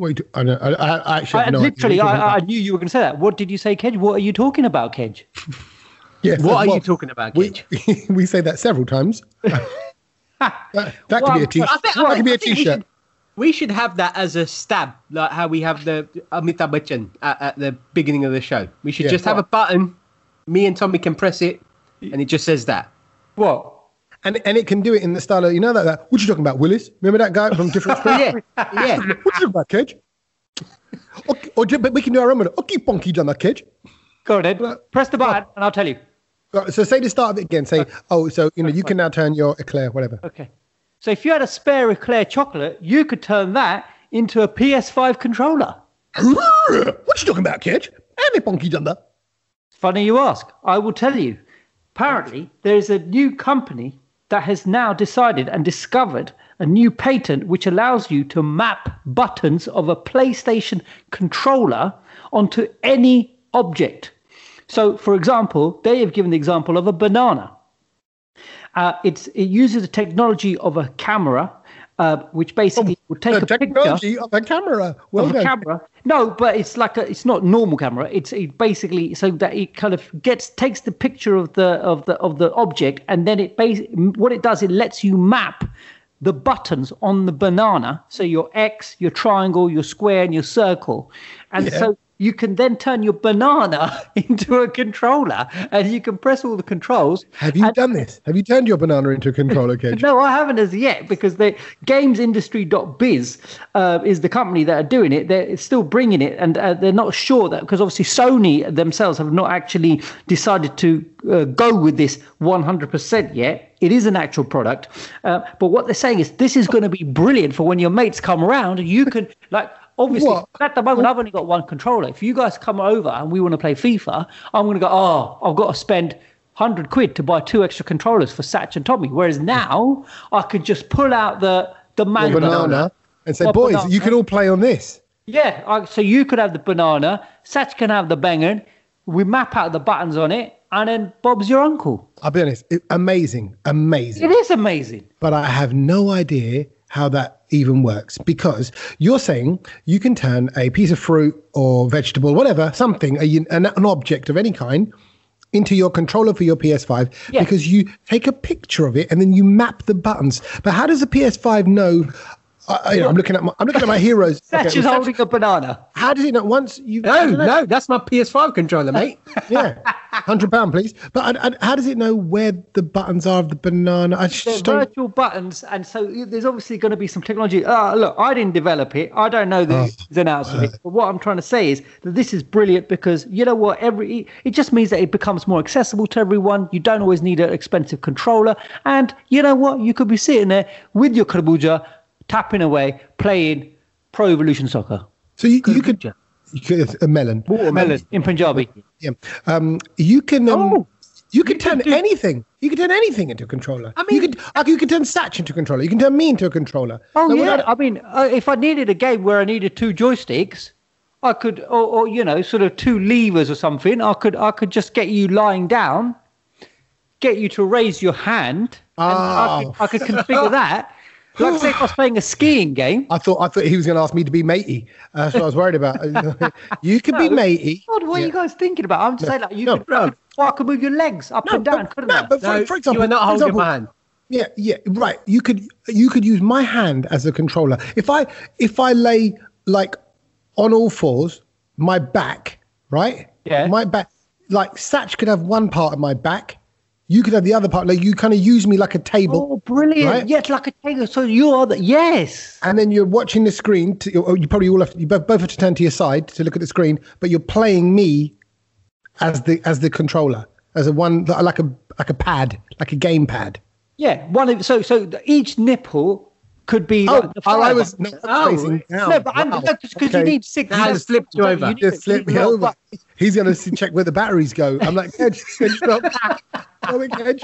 Wait, I, don't, I, I actually I, no literally, what you're talking I, I knew you were going to say that. What did you say, Kedge? What are you talking about, Kedge? yeah, What are well, you talking about, We, we say that several times. that that could Well, be a t. I think- That could be I a think we t-shirt. We should have that as a stab, like how we have the Amitabh Bachchan at, at the beginning of the show. We should Yeah. just have a button. Me and Tommy can press it, and it just says that. What? And and it can do it in the style of you know that, that what you talking about, Willis? Remember that guy from Diff'rent Strokes? Yeah, yeah. What you talking about, Kedge? Okay, or, but we can do our own one. Okay, bonky done that, Kedge. Go on, then. Press the button, and I'll tell you. Right, So say the start of it again. Say, oh, so you know you can now turn your eclair, whatever. Okay. So if you had a spare eclair chocolate, you could turn that into a PS5 controller. what you talking about, Kedge? And the bonky done that. Funny you ask. I will tell you. Apparently, there is a new company that has now decided and discovered a new patent which allows you to map buttons of a PlayStation controller onto any object. So, for example, they have given the example of a banana. Uh, it's, it uses the technology of a camera, uh, which basically will take The a picture technology of a camera. Well of a camera. No, but it's like a, it's not normal camera. It's it basically so that it kind of gets takes the picture of the of the of the object, and then it bas- what it does it lets you map the buttons on the banana. So your X, your triangle, your square, and your circle, and Yeah. so. You can then turn your banana into a controller, and you can press all the controls. Have you and- done this? Have you turned your banana into a controller, Kedge? no, I haven't as yet because the gamesindustry.biz uh, is the company that are doing it. They're still bringing it, and uh, they're not sure that because obviously Sony themselves have not actually decided to uh, go with this 100% yet. It is an actual product, uh, but what they're saying is this is going to be brilliant for when your mates come around and you can like. Obviously, What? at the moment, I've only got one controller. If you guys come over and we want to play FIFA, I'm going to go, oh, I've got to spend 100 quid to buy two extra controllers for Satch and Tommy. Whereas hmm. now, I could just pull out the, the mango. banana and say, boys, banana. you can all play on this. Yeah, I, so you could have the banana, Satch can have the banger. We map out the buttons on it, and then Bob's your uncle. I'll be honest, it, amazing, amazing. It is amazing. but I have no idea how that even works because you're saying you can turn a piece of fruit or vegetable, whatever, something, a, an, an object of any kind, into your controller for your PS5 Yeah. because you take a picture of it and then you map the buttons. But how does the PS5 know? I, I, I'm looking at my I'm looking at my heroes. Satch Okay, is well, holding a banana. How does it know once you? No, I don't know. no, that's my PS5 controller, mate. yeah, hundred pound, please. But I, I, how does it know where the buttons are of the banana? I They're just don't. virtual buttons, and so there's obviously going to be some technology. Uh, look, I didn't develop it. I don't know the Oh, ins and outs of it. But what I'm trying to say is that this is brilliant because you know what? Every it just means that it becomes more accessible to everyone. You don't always need an expensive controller, and you know what? You could be sitting there with your Krabuja, tapping away, playing Pro Evolution Soccer. So you, you could You could, a melon. Watermelon in Punjabi. Yeah. Um, you can. Um, Oh, you can you could turn do- anything. You can turn anything into a controller. I mean, you mean- could. Like, you can turn Satch into a controller. You can turn me into a controller. Oh Like, yeah, without- I mean, uh, if I needed a game where I needed two joysticks, I could, or, or you know, sort of two levers or something. I could, I could just get you lying down, get you to raise your hand, and I, Oh. could, I could configure that. Like say, if I was playing a skiing game. I thought. I thought he was going to ask me to be matey. Uh, that's what I was worried about. you could be matey. God, what are you guys thinking about? I'm just saying, like, you no, could, I could, I could move your legs up No, and down, but- couldn't no, I? but for, no, for example, you are not holding example, my hand. Yeah, yeah, right. You could you could use my hand as a controller. If I if I lay like on all fours, my back, right? Yeah. My back like Satch could have one part of my back. You could have the other part. Like you kind of use me like a table. Oh, brilliant! Right? Yes, like a table. So you are the yes. And then you're watching the screen. To, oh, you probably all have to, you both both have to turn to your side to look at the screen. But you're playing me as the as the controller, as a one like a like a pad, like a game pad. Yeah, one of so so each nipple could be. Oh, like the oh, I was no, Oh. No, but I'm Wow. because you need six. Now you just flipped you over. need just to flip me over. He's going to check where the batteries go. I'm like, Kedge, Kedge, stop. Oh, Kedge.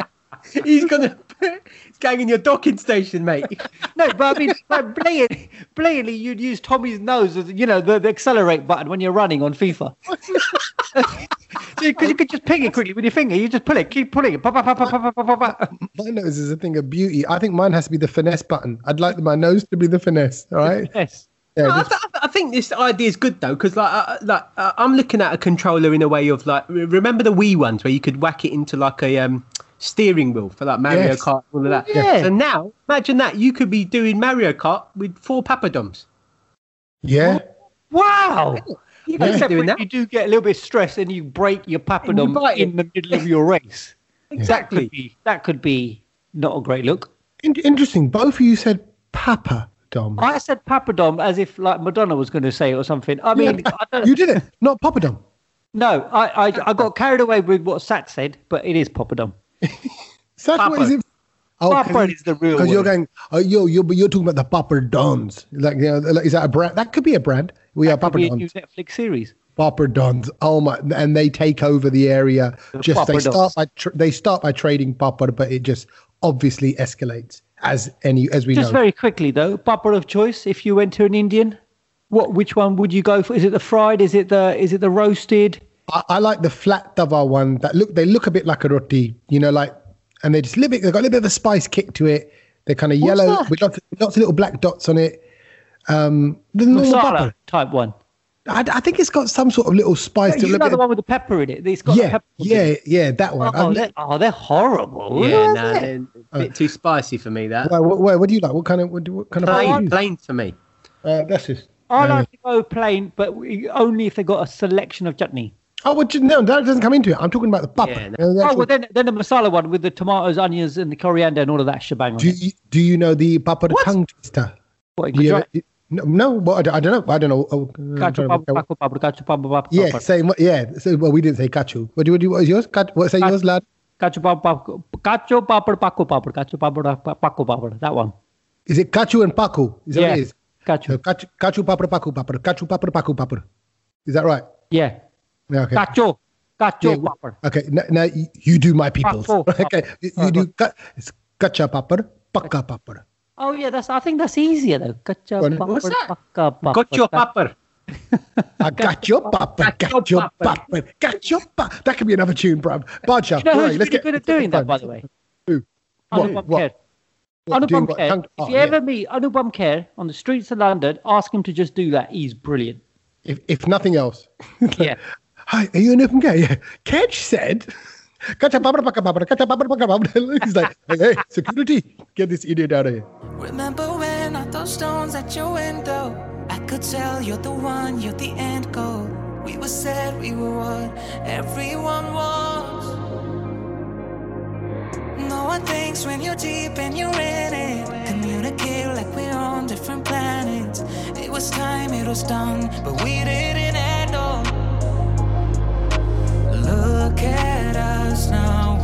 He's gonna. It's going in your docking station, mate. No, but I mean, like blatantly, blatantly, you'd use Tommy's nose as you know the, the accelerate button when you're running on FIFA. Because you could just ping it quickly with your finger. You just pull it, keep pulling it. Pop, pop, pop, pop, pop, pop, pop, pop. My nose is a thing of beauty. I think mine has to be the finesse button. I'd like my nose to be the finesse. All right. Yes. Yeah, I, just- th- I think this idea is good though, because like, uh, like uh, I'm looking at a controller in a way of like, remember the Wii ones where you could whack it into like a um, steering wheel for like Mario Yes. Kart, all of that. Yeah. So now, imagine that you could be doing Mario Kart with four papadoms. yeah. Wow. You Yeah. Except doing when that. you do get a little bit stressed and you break your papadum bite it. in the middle of your race. That Exactly. could be that could be not a great look. In- interesting. Both of you said Papa Dom. I said papadom as if like Madonna was going to say it or something. I mean, I don't, you did it, not Papa Dom. no, I, I I got carried away with what Sat said, but it is papadom. That's what is it? Oh, Papa is the real Because you're going, oh, yo, you're, you're talking about the Papa Dons. Like, you know, like, is that a brand? That could be a brand. We are Could Papa Dons. Netflix series. Papa Dons. Oh my! And they take over the area. Just Papa they start Dons. by they start by trading Papa, but it just obviously escalates as any as we Just know. very quickly though, bubble of choice. If you went to an Indian, what which one would you go for? Is it the fried? Is it the is it the roasted? I, I like the flat tawa one that look they look a bit like a roti, you know, like and they just a little bit they've got a little bit of a spice kick to it. They're kind of What's yellow that? with lots, lots of little black dots on it. Um, the normal type one. I, I think it's got some sort of little spice to it. a You little know bit the one with the pepper in it. It's got yeah, pepper yeah, it. yeah, that one. Oh, I've they're, oh, they're horrible. Yeah, Look no, they're a bit too spicy for me. That Why, what, why, what do you like? What kind of what, do- what kind of plain, do plain for me. use? Uh, that's just. I no. like to go plain, but only if they got a selection of chutney. Oh, well, ju- no, that doesn't come into it. I'm talking about the papa. Yeah, no. You know, the Oh, well, then, then the masala one with the tomatoes, onions, and the coriander and all of that shebang on do it. you do you know the papa What? tongue twister? What, Do you Gujarat? you- no, no, well, I, don't, I don't know. I don't know. Oh, I'm Kachu trying to papu paku papu, kachu papu papu Yeah, papu. same. Yeah. So, well, we didn't say kachu. What do you? What is yours? Kat, what say yours, lad? Kachu papu papu, kachu papad paku papad, kachu papad pa- paku papad. That one. Is it kachu and paku? Is that Yeah. what it is? Kachu. No, kachu, kachu papra paku papra. Kachu papra paku papra. Is that right? Yeah. Yeah, okay. Kachu. Kachu Yeah, papad. Okay. Now, now you, you do my people's. Paku, Okay. You, you do. Ka, it's kacha papra, paka papra. Oh yeah, that's. I think that's easier though. Kacha What- papad, what's that? paka papad. Got your pepper. I got your papa, got your papa, got your papa. That could be another tune, bruv. Baja, You know right, who's let's really get good at doing that, by the way? Who? What? Anupam What? Kher. What, doing Anupam what? Kher. Tongue- If oh, you yeah. ever meet Anupam Kher on the streets of London, ask him to just do that. He's brilliant. If, if nothing else. Yeah. Hi, are you an open guy? Yeah. Kedge said, "Kacha papra, paka papra, kacha papra, paka papra." He's like, hey, hey, security, get this idiot out of here. Remember when I threw stones at your window? I could tell you're the one, you're the end goal. We were said we were what everyone wants. No one thinks when you're deep and you're in it. Communicate like we're on different planets. It was time, it was done, but we didn't Look at us now,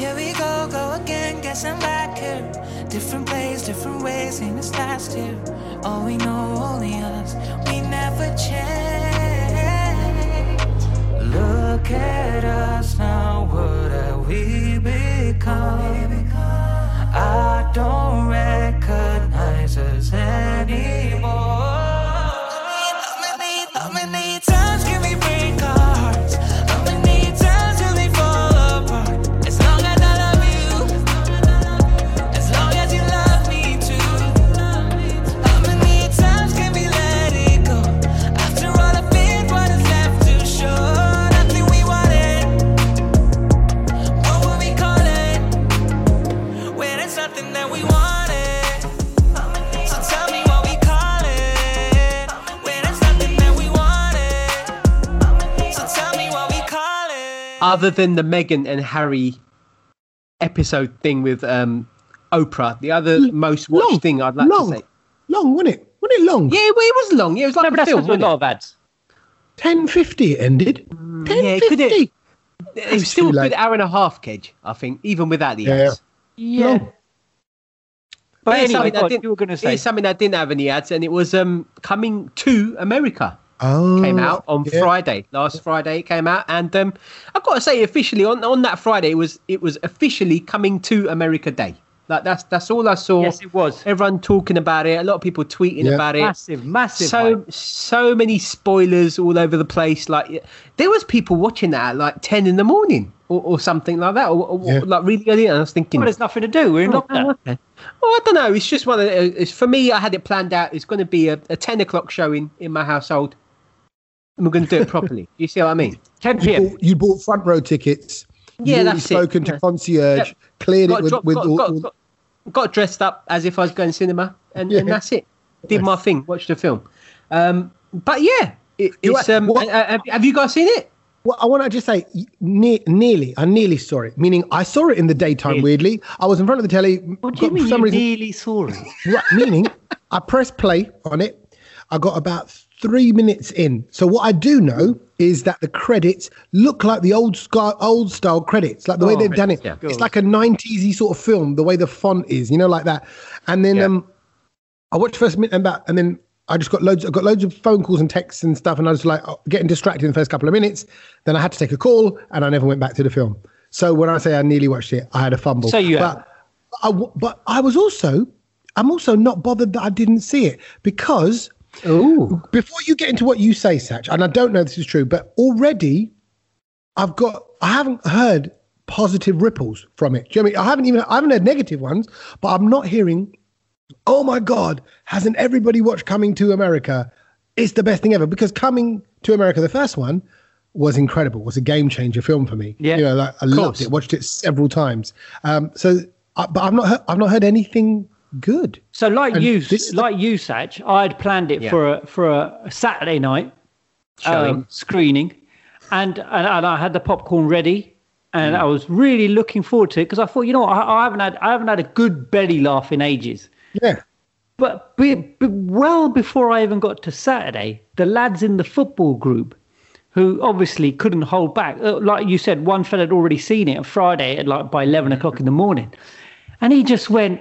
Here we go, go again, guess I'm back here. Different place, different ways, in this last year. All we know, only us, we never change. Look at us now, what have we become? I don't recognize us anymore. Other than the Meghan and Harry episode thing with um, Oprah, the other most watched long, thing I'd like long, to say. long, wasn't it? Wasn't it long? Yeah, well, it was long. Yeah, it was like No, a but that's film. not a lot it? of ads. Ten fifty it ended. Ten yeah, could it- It was still a good hour and a half, Kedge, I think, even without the Yeah. ads. Yeah. Long. But Here's anyway, something I didn't- you were going to say. Here's something that didn't have any ads, and it was um, coming to America. Oh, Came out on yeah. Friday, last Friday. It came out, and um, I've got to say, officially on, on that Friday, it was it was officially coming to America Day. Like that's that's all I saw. Yes, it was. Everyone talking about it. A lot of people tweeting Yeah. about it. Massive, massive. so hype. so many spoilers all over the place. Like there was people watching that at like ten in the morning or, or something like that, or, or Yeah. like really early. And I was thinking, Well, there's nothing to do. We're in Oh, lockdown. okay. Well, I don't know. It's just one of the, it's, for me. I had it planned out. It's going to be a, a ten o'clock showing in my household, and we're going to do it properly. you see what I mean? 10 You p.m. bought, you bought front row tickets. You'd Yeah, already that's it. spoken to Yeah. concierge, Yep. cleared Got, it with, dro- with got, all, got, all- got, got dressed up as if I was going cinema, and, and that's it. Did my thing. Watched the film. Um, but yeah, it, it's. Um, what- uh, have, have you guys seen it? Well, I want to just say, ne- nearly, I nearly saw it. Meaning, I saw it in the daytime. Nearly. Weirdly, I was in front of the telly. What do you mean you reason, nearly saw it? Right, meaning, I pressed play on it. I got about three minutes in. So what I do know is that the credits look like the old old style credits, like the way Oh, they've done it. yeah. It's like a '90s sort of film, the way the font is, you know, like that. And then Yeah. um, I watched first minute and that, and then I just got loads. I got loads of phone calls and texts and stuff, and I was like oh, getting distracted in the first couple of minutes. Then I had to take a call, and I never went back to the film. So when I say I nearly watched it, I had a fumble. So you but. I, but I was also, I'm also not bothered that I didn't see it because Ooh. before you get into what you say, Satch, and I don't know if this is true, but already I've got, I haven't heard positive ripples from it. Do you know what I mean? I haven't even, I haven't heard negative ones, but I'm not hearing, oh my God, hasn't everybody watched Coming to America? It's the best thing ever because Coming to America, the first one, was incredible. Was a game changer film for me. Yeah, you know, like I loved it. Watched it several times. Um, so, I, but I've not, heard, I've not heard anything good. So, like And you, like you, Satch, I had planned it Yeah. for a for a Saturday night Showing. um, screening, and, and and I had the popcorn ready, and Mm. I was really looking forward to it because I thought, you know, I, I haven't had I haven't had a good belly laugh in ages. Yeah. But, be, be, well before I even got to Saturday, the lads in the football group, who obviously couldn't hold back, uh, like you said, one fella had already seen it on Friday at like by eleven o'clock in the morning, and he just went,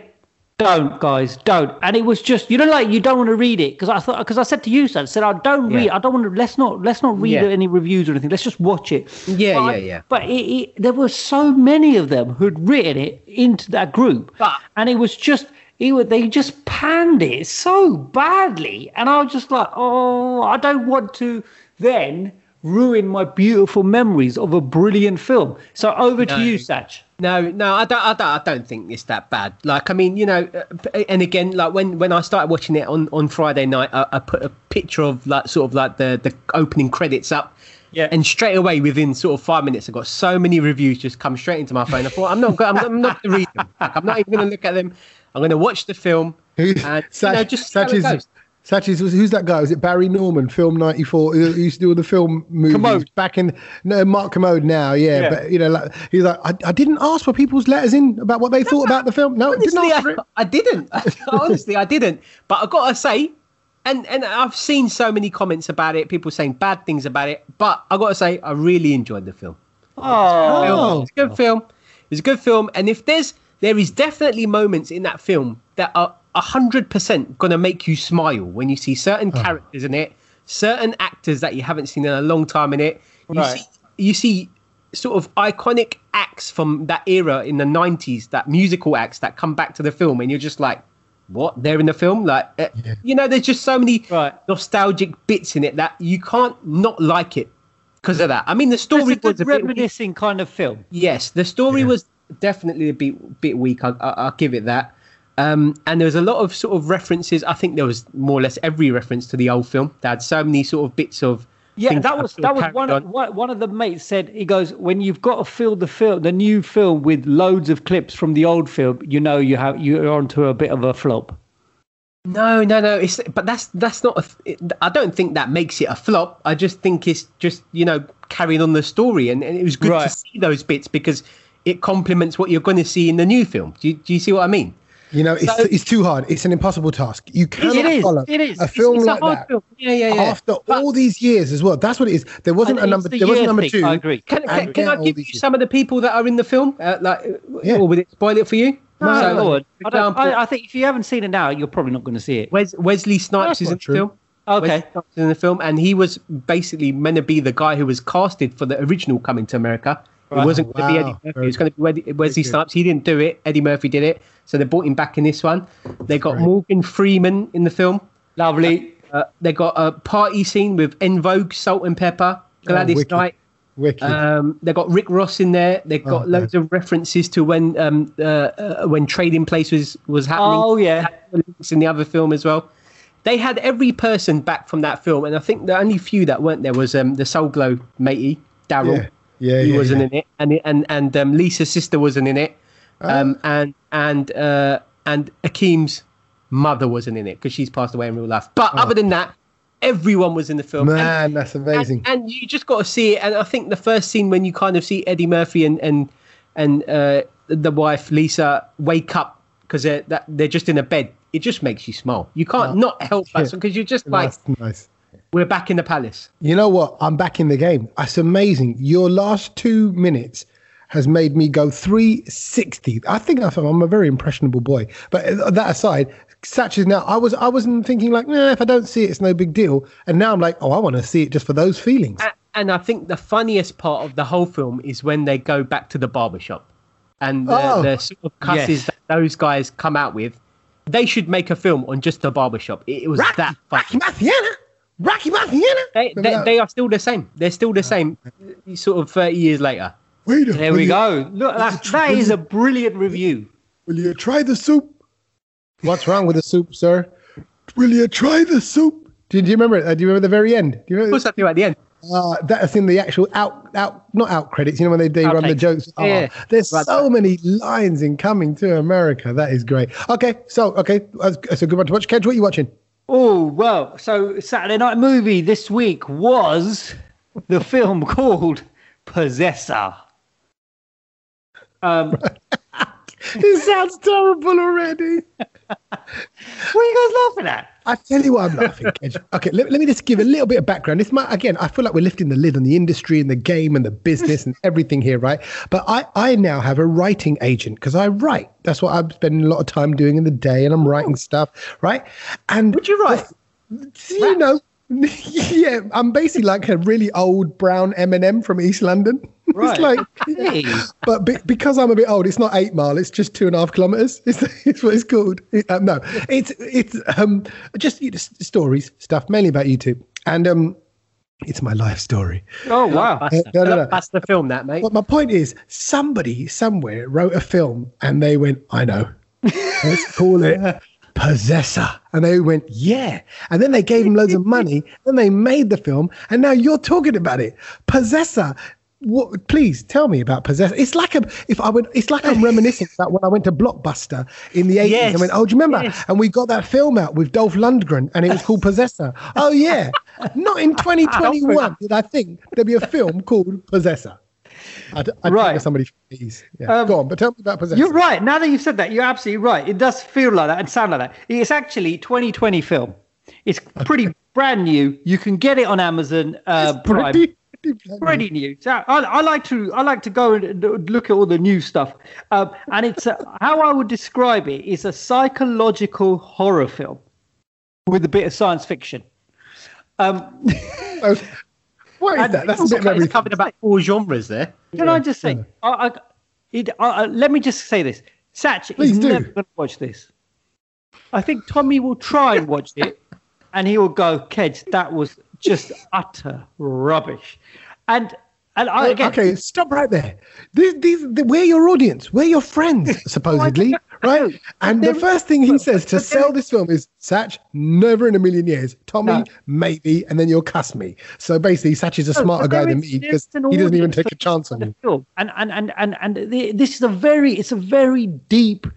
"Don't, guys, don't." And it was just, you know, like you don't want to read it because I thought because I said to you, I said, "I don't read. I don't want to. Let's not. Let's not read Yeah. any reviews or anything. Let's just watch it." Yeah, But yeah, yeah. But it, it, there were so many of them who'd written it into that group, But- and it was just it was, they just panned it so badly, and I was just like, oh, I don't want to then ruin my beautiful memories of a brilliant film. So over to you, Satch. No, no, I don't, I don't. I don't think it's that bad. Like, I mean, you know, uh, and again, like when when I started watching it on on Friday night, I, I put a picture of like sort of like the the opening credits up. Yeah. And straight away, within sort of five minutes, I got so many reviews just come straight into my phone. I thought, I'm not, I'm, I'm not going to read them. Like, I'm not even going to look at them. I'm going to watch the film. Who- And, you know, just see how Satch it is, goes. Satch is, who's that guy? Was it Barry Norman, Film 94? Who who used to do all the film movies Kermode. back in, no, Mark Kermode now, yeah. Yeah. But, you know, like, he's like, I, I didn't ask for people's letters in about what they thought about the film. No, I didn't Honestly, ask for it. I, I didn't. Honestly, I didn't. But I got to say, and and I've seen so many comments about it, people saying bad things about it. But I got to say, I really enjoyed the film. Oh. It's a good film. It's a good film, and if there's there is definitely moments in that film that are hundred percent gonna make you smile when you see certain Oh. characters in it, certain actors that you haven't seen in a long time in it. You Right. see, you see sort of iconic acts from that era in the nineties, that musical acts that come back to the film, and you're just like, what? They're in the film, like uh, Yeah. you know, there's just so many Right. nostalgic bits in it that you can't not like it because of that. I mean, the story a was a bit reminiscing kind of film. Yes, the story was definitely a bit bit weak. I, I, I'll give it that. Um, and there was a lot of sort of references. I think there was more or less every reference to the old film. They had so many sort of bits of. Yeah, that was that was one on. of, one one of the mates said he goes when you've got to fill the film the new film with loads of clips from the old film you know you have you're onto a bit of a flop. No, no, no. It's but that's that's not. A, it, I don't think that makes it a flop. I just think it's just you know carrying on the story, and, and it was good Right. to see those bits because it complements what you're going to see in the new film. Do you, do you see what I mean? You know, it's, So- it's too hard. It's an impossible task. You cannot is, follow it is. a film it's like a that film. Yeah, yeah, yeah. after But- all these years as well. That's what it is. There wasn't a number. the There wasn't number thing, two. I agree. Can, I can, can I give you these- some of the people that are in the film? Uh, like, Yeah. or will it spoil it for you? No, So, go on. I, don't- I, I think if you haven't seen it now, you're probably not going to see it. Wes, Wesley Snipes That's is not in the film. Okay. Wesley Snipes is in the film, and he was basically meant to be the guy who was casted for the original Coming to America. Right. It wasn't going to be Eddie Murphy. It was going to be Wesley, Wesley good. Snipes. He didn't do it. Eddie Murphy did it. So they brought him back in this one. They got Great. Morgan Freeman in the film. Lovely. Uh, they got a party scene with En Vogue, Salt-N-Pepa, Gladys wicked. Knight. Wicked. Um, they got Rick Ross in there. They've got Oh, loads of references to when um, uh, uh, when Trading Place was was happening. Oh yeah. Links in the other film as well. They had every person back from that film, and I think the only few that weren't there was um, the Soul Glo matey Daryl. Yeah. Yeah, he yeah, wasn't yeah. in it, and and and um, Lisa's sister wasn't in it, Ah. um, and and uh, and Akeem's mother wasn't in it because she's passed away in real life. But other than that, everyone was in the film. And- Man, that's amazing. and, and you just got to see it. And I think the first scene when you kind of see Eddie Murphy and and and uh, the wife Lisa wake up because they're that, they're just in a bed, it just makes you smile. You can't not help yeah. because you're just like that's nice. We're back in the palace. You know what? I'm back in the game. That's amazing. Your last two minutes has made me go 360. I think I'm I'm a very impressionable boy. But that aside, such as now, I was I wasn't thinking like, nah, if I don't see it, it's no big deal. And now I'm like, oh, I want to see it just for those feelings. A- And I think the funniest part of the whole film is when they go back to the barbershop and the, Oh. the sort of cusses Yes. that those guys come out with. They should make a film on just the barbershop. It, it was Rocky, that funny. Rocky Marciano, Rocky Marciano. They, they, they are still the same. They're still the same, sort of 30 years later. Wait a There we go. Look, that's, that is a brilliant review. Will you try the soup? What's wrong with the soup, sir? Will you try the soup? Do, do you remember it? Uh, do you remember the very end? Do you remember? What's that do at the end? Uh, that's in the actual out out not out credits. You know when they, they run the jokes. Oh, Yeah. there's Right so there. many lines in Coming to America. That is great. Okay, so okay, that's, that's a good one to watch. Kedge, what are you watching? Oh, well, so Saturday night movie this week was the film called Possessor. Um, It sounds terrible already. What are you guys laughing at? I tell you what, I'm laughing. Okay, let, let me just give a little bit of background. This might again, I feel like we're lifting the lid on the industry and the game and the business and everything here, right? But I, I now have a writing agent because I write. That's what I'm spending a lot of time doing in the day, and I'm writing stuff, right? And Would you write? you know, yeah, I'm basically like a really old brown Eminem from East London. Right. It's like, Hey. but be, because I'm a bit old, it's not eight mile. It's just two and a half kilometers. It's, it's what it's called. It- uh, no, it's it's um just you know, stories, stuff mainly about YouTube, and um, it's my life story. Oh, wow. That's, no, no, no. that's the film, that mate. But my point is, somebody somewhere wrote a film, and they went, "I know, let's call it." Possessor, and they went, yeah, and then they gave him loads of money, and they made the film, and now you're talking about it, Possessor. What, please tell me about Possessor. It's like a if I would. It's like I'm reminiscing about when I went to Blockbuster in the 80s. Yes. I went, oh, do you remember? Yes. And we got that film out with Dolph Lundgren, and it was called Possessor. oh yeah, not in 2021 did I think there'd be a film called Possessor. I'd, I'd Right. right. somebody please. Yeah. Um, Go on, but tell me about Possessor. You're right. Now that you've said that, you're absolutely right. It does feel like that and sound like that. It's actually 2020 film. It's pretty brand new. You can get it on Amazon uh, Prime. Pretty Pretty new. So I, I like to I like to go and look at all the new stuff, um, and it's a, how I would describe it is a psychological horror film with a bit of science fiction. Um, What is that? That's a bit of It's everything. covered about four genres there. Can I just say? I, I, it, I, let me just say this. Satch Please is do. never going to watch this. I think Tommy will try and watch it, and he will go, "Kedge, that was just utter rubbish." And and I again, okay, stop right there. These, these, the, we're your audience. We're your friends, supposedly, right? And the first thing he says to sell this film is, Satch, never in a million years. Tommy, No. maybe, and then you'll cuss me. So basically, Satch is a No, smarter guy than me because he doesn't even take a chance on you. And and and and and the, this is a very it's a very deep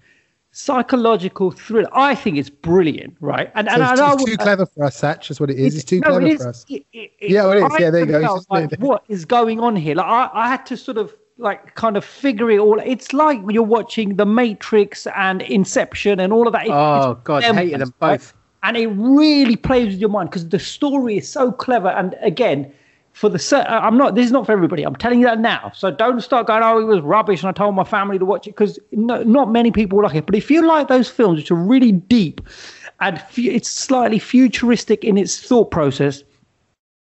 psychological thriller. I think it's brilliant, right? And So and, it's, and I it's would- too clever for us, Satch. That's what it is. It's too no, clever it is- for us. it- it- Yeah, it is. I Yeah, there you go. felt It's just like, what is going on here? Like I, I had to sort of like kind of figure it all. It's like when you're watching The Matrix and Inception and all of that. It- Oh, God, them hated them ones, right? both. And it really plays with your mind because the story is so clever. And again, for the cer- I'm not. This is not for everybody. I'm telling you that now. So don't start going. Oh, it was rubbish, and I told my family to watch it because no, not many people like it. But if you like those films, which are really deep, and fu- it's slightly futuristic in its thought process,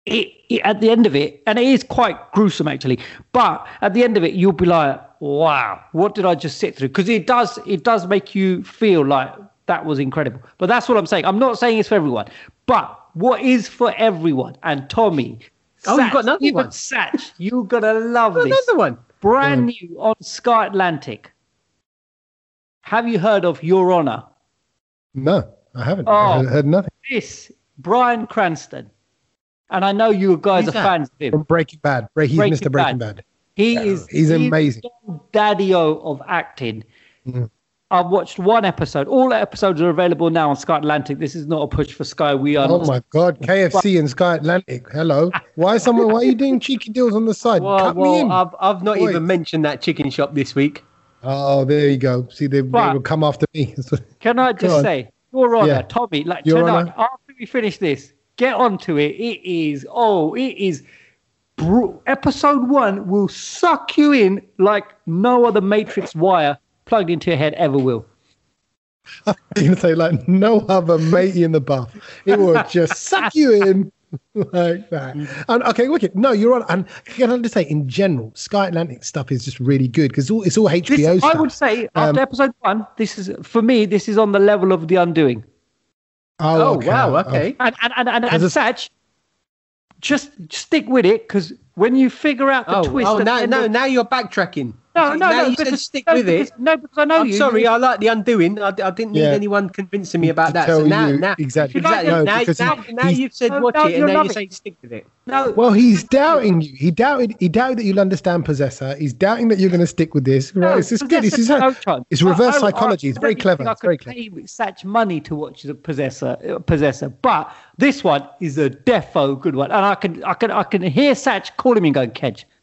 it, it at the end of it, and it is quite gruesome actually. But at the end of it, you'll be like, "Wow, what did I just sit through?" Because it does. It does make you feel like that was incredible. But that's what I'm saying. I'm not saying it's for everyone. But what is for everyone? And Tommy. Oh, you've got Satch, another even one. Satch, you're gonna love Oh, this. Another one. Brand new on Sky Atlantic. Have you heard of Your Honor? No, I haven't. Oh. I heard, heard nothing. This Bryan Cranston, and I know you guys Who's are that? fans of him. From Breaking Bad. Break, he's Breaking Mr. Breaking Bad. Bad. He is he's amazing. the daddy-o of acting. Mm. I've watched one episode. All the episodes are available now on Sky Atlantic. This is not a push for Sky. We are Oh my God, KFC and Sky Atlantic. Hello. Why someone? Why are you doing cheeky deals on the side? Well, Cut me in. I've, I've not Boy. even mentioned that chicken shop this week. Oh, there you go. See, they, they will come after me. Can I just on. say, Your Honor, Yeah. Tommy, like Your tonight, Honor. after we finish this, get onto it. It is, oh, it is. bru- Episode one will suck you in like no other Matrix wire plugged into your head ever will. You're going to say, like, no other matey in the buff. It will just suck you in like that. And okay, wicked. No, you're on. And can I just say, in general, Sky Atlantic stuff is just really good because all, it's all This, HBO stuff. I would say Um, after episode one, this is for me. This is on the level of The Undoing. Oh, okay. wow. Oh, Okay. And and and and, and As a- Satch, just stick with it because when you figure out the Oh, twist, oh no, no, now you're backtracking. No, no, now no, you said because- stick no, with it. No, because I know I'm you. sorry, I like the undoing. I, I didn't need Yeah. anyone convincing me about that. So now, now, exactly. exactly. No, now, because he- now, now you've said No, watch no, it, you're and now you're loving saying stick with it. no, Well, he's doubting you. He doubted. He doubted that you'll understand Possessor. He's doubting that you're going to stick with this. Right? No, it's just good. that's It's, a just, no it's reverse I- I- psychology. It's very clever. I It's very clever. pay such money to watch the possessor, uh, possessor, but this one is a defo good one, and I can, I can, I can hear Satch calling me and going, "Kedge,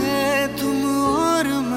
है तुम और मैं।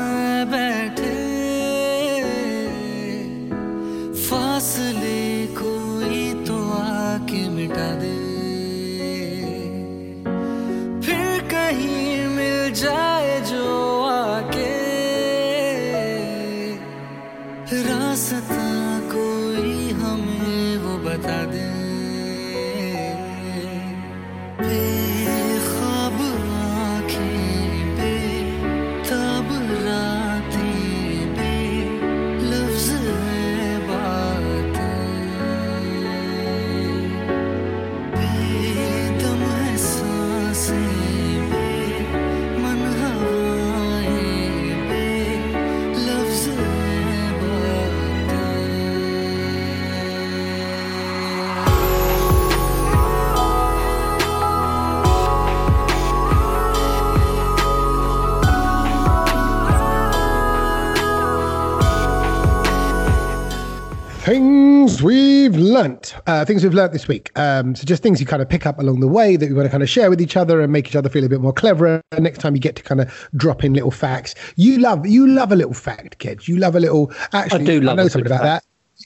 We've learnt. Uh, things we've learnt this week. Um, so just things you kind of pick up along the way that we want to kind of share with each other and make each other feel a bit more clever. Next time you get to kind of drop in little facts. You love you love a little fact, kids. You love a little. Actually, I do love know a something about that.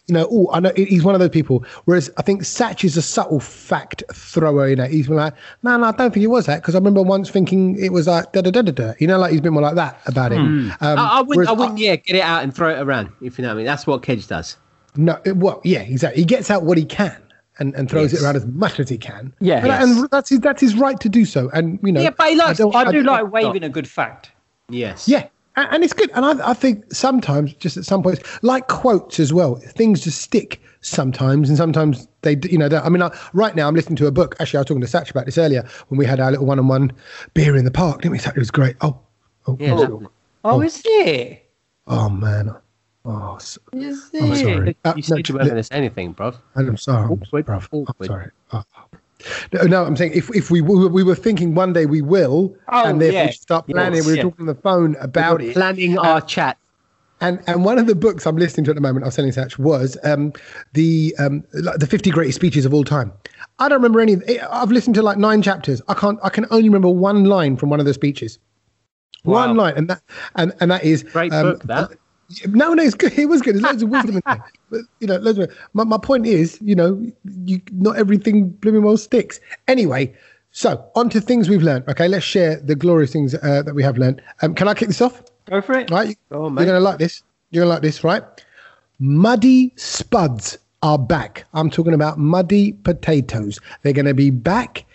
You know, oh, I know he's one of those people. Whereas I think Satch is a subtle fact thrower. You know, he's been like, no, no, I don't think it was that because I remember once thinking it was like da da da da da. You know, like he's been more like that about it. Um, I, I wouldn't. I wouldn't. Yeah, get it out and throw it around. If you know what I mean. That's what Kedge does. No, it- well, yeah, exactly. He gets out what he can and, and throws Yes. it around as much as he can. Yeah. and, Yes. and that's his, that's his right to do so. And you know, Yeah, but he likes- don't- I do don't- like waving a good fact. Yes. Yeah, and, and it's good. And I, I think sometimes, just at some points, like quotes as well, things just stick sometimes, and sometimes they, you know. I mean, I, right now I'm listening to a book. Actually, I was talking to Satch about this earlier when we had our little one-on-one beer in the park. Didn't we? Satch? It was great. Oh, oh, Yeah, oh, lovely. Oh, is it? oh, man. Oh, s- Is I'm sorry. Uh, You no, said you li- weren't going to say anything, bruv. And I'm sorry. I'm, Awkward, I'm sorry. Oh, oh. No, no, I'm saying if, if we we were, we were thinking one day we will, Oh, and therefore yeah. we start planning. Yes, we were yeah. talking on the phone about We're it. planning our chat. And and one of the books I'm listening to at the moment, I was telling Satch, was um, the um, the 50 greatest speeches of all time. I don't remember any. I've listened to like nine chapters. I can't. I can only remember one line from one of the speeches. One line, and that and and that is Great um, book, that. No, no, it's good. It was good. There's loads of wisdom in there. But you know, loads of, my my point is, you know, you not everything blooming well sticks. Anyway, so on to things we've learned. Okay, let's share the glorious things uh, that we have learned. Um, can I kick this off? Go for it. Right, Go on, you're gonna like this. You're gonna like this, right? Muddy spuds are back. I'm talking about muddy potatoes. They're gonna be back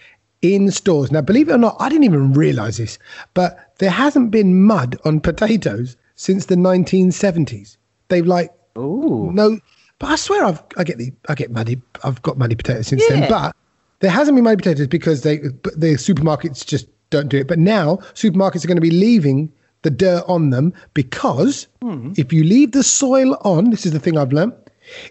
in stores now. Believe it or not, I didn't even realize this, but there hasn't been mud on potatoes since the 1970s. They've like Ooh. no, but I swear I've I get the I get muddy. I've got muddy potatoes since Yeah. then, but there hasn't been muddy potatoes because they the supermarkets just don't do it. But now supermarkets are going to be leaving the dirt on them because hmm. if you leave the soil on, this is the thing I've learned,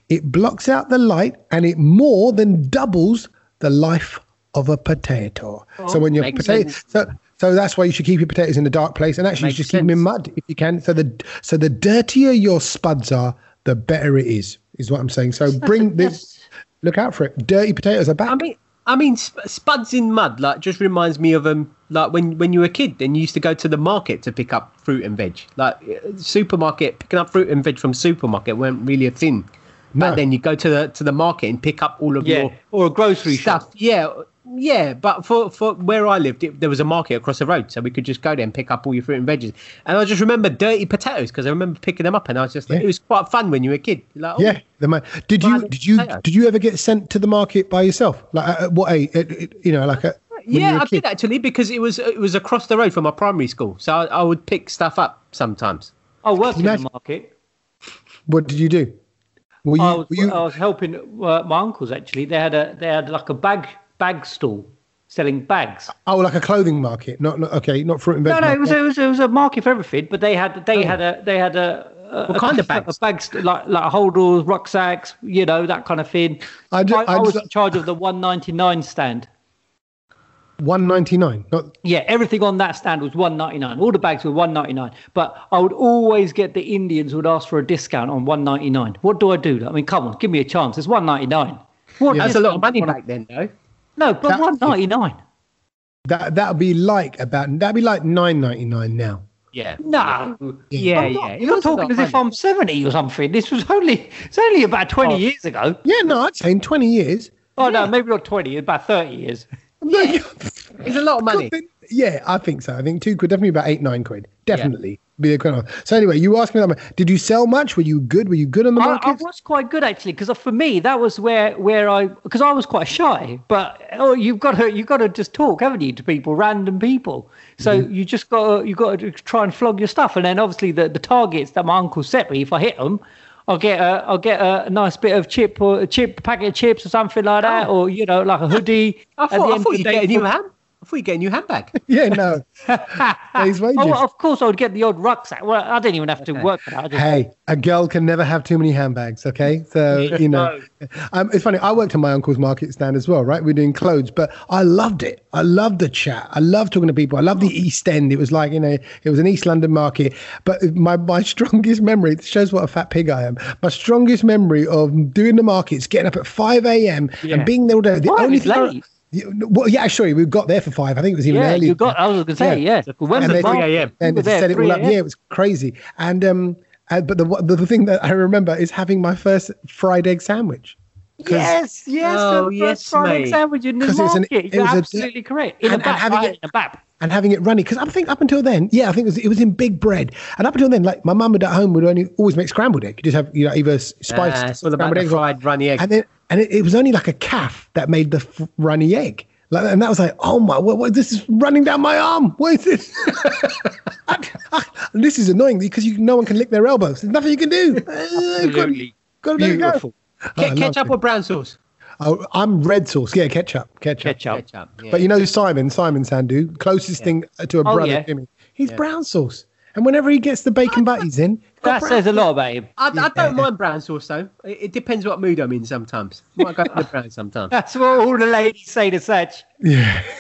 it blocks out the light and it more than doubles the life of a potato. so when your potato, sense. so so that's why you should keep your potatoes in a dark place and actually you Makes should keep them in mud if you can. So the so the dirtier your spuds are, the better it is. Is what I'm saying. So bring this. Look out for it. Dirty potatoes are back. I mean, I mean, spuds in mud like just reminds me of um like when when you were a kid and you used to go to the market to pick up fruit and veg. Like uh, supermarket, picking up fruit and veg from supermarket weren't really a thing. No. But then you go to the to the market and pick up all of Yeah. your Or a grocery stuff. shop. Yeah, yeah. But for for where I lived, it, there was a market across the road, so we could just go there and pick up all your fruit and veggies. And I just remember dirty potatoes because I remember picking them up, and I was just like, Yeah. it was quite fun when you were a kid. Like, oh, yeah, the man. Did you did you potato. did you ever get sent to the market by yourself? Like at, at what age? At- at- you know, like at, yeah, I kid? did actually because it was it was across the road from my primary school, so I, I would pick stuff up sometimes. I worked in the market. What did you do? Were you, I was, were you I was helping uh, my uncles actually. They had a they had like a bag bag stall selling bags. oh like a clothing market? Not, not okay, not fruit and No, veg. no, it was it was it was a market for everything. But they had they oh. had a they had a. a What kind of bags? Bags like like holdalls, rucksacks, you know that kind of thing. I I, I, I was just- in charge of the one ninety nine stand. one ninety nine. Not Yeah, everything on that stand was one ninety nine. All the bags were one ninety nine. But I would always get the Indians who would ask for a discount on one ninety nine. What do I do? I mean, come on, give me a chance. It's one ninety nine. What That's a lot of money back then, though. No, but That- one ninety nine. that that'd be like about that'd be like nine ninety nine now. Yeah. No. Yeah, I'm yeah. not- it You're was talking as if. I'm 70 or something. This was only, it's only about 20 Oh. years ago. Yeah, no, I'd say in twenty years. Oh, no, maybe not 20, about 30 years. Yeah. It's a lot of money. Yeah, I think so. I think two quid, definitely about eight, nine quid. Definitely be the kind. So anyway, you asked me that. Did you sell much? Were you good? Were you good on the market? I was quite good actually, because for me that was where where I because I was quite shy. But oh, you've got to you've got to just talk, haven't you, to people, random people. So Mm-hmm. you just got to, you got to try and flog your stuff, and then obviously the, the targets that my uncle set me, if I hit them, I'll get a I'll get a nice bit of chip or a chip packet of chips or something like that, or you know like a hoodie. I thought, I thought you'd get a new for- ham. I thought you get a new handbag. Yeah, no. Days wages. Oh, of course, I would get the odd rucksack. Well, I didn't even have to work for that. Just, Hey, a girl can never have too many handbags, okay? So, you know, um, it's funny. I worked on my uncle's market stand as well, right? We are doing clothes, but I loved it. I loved the chat. I loved talking to people. I loved the East End. It was like, you know, it was an East London market. But my, my strongest memory, it shows what a fat pig I am. My strongest memory of doing the markets, getting up at 5 a.m. Yeah. and being there all day. The Why? only thing I- late. Yeah, Well, yeah, sorry, we got there for five. I think it was even yeah, earlier. you got. I was going to say, yeah. When And the they- market- 3 a.m.. and we were they there set it all up. Yeah, it was crazy. And um, uh, but the, the the thing that I remember is having my first fried egg sandwich. Yes, yes. Oh, the yes, first Friday mate. sandwich in the 'Cause it was an- it You're was a- absolutely correct. In and- a bap, having right, it- in a bap. And having it runny because I think up until then, yeah, I think it was it was in big bread, and up until then, like my mum would at home would only always make scrambled egg. You just have you know either spiced it's all about scrambled the eggs or- fried runny egg. and then and it, it was only like a calf that made the f- runny egg. Like, and that was like, oh my, what, what, this is running down my arm. What is this? I- I- this is annoying because you, no one can lick their elbows. There's nothing you can do. Uh, Absolutely. Got to let it go. Beautiful. Oh, ketchup or brown sauce? Oh, I'm red sauce. Yeah, ketchup. Ketchup. Ketchup. Ketchup. Yeah. But you know Simon, Simon Sandu, closest thing to a Oh, brother yeah. to me. He's brown sauce. And whenever he gets the bacon butties in, That says a lot about him. I, I don't mind brown sauce though. It, it depends what mood I'm in sometimes. Might go for the brown sometimes. That's what all the ladies say to Satch. yeah.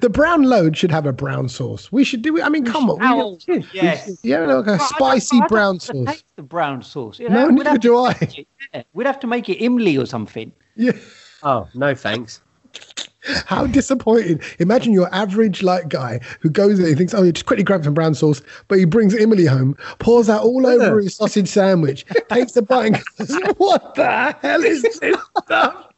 The brown load should have a brown sauce. We should do it. I mean, come on. Ow. We, we, Yes. yeah, like a But I don't- spicy I don't brown like the sauce. taste of brown sauce. You No, know, we'd neither have do to I. make it- yeah, We'd have to make it Imli or something. Yeah. Oh no, thanks. How disappointing. Imagine your average like guy who goes there, he thinks, oh, just quickly grabs some brown sauce, but he brings Imli home, pours that all over his sausage sandwich, takes the bite and goes, what the hell is this stuff?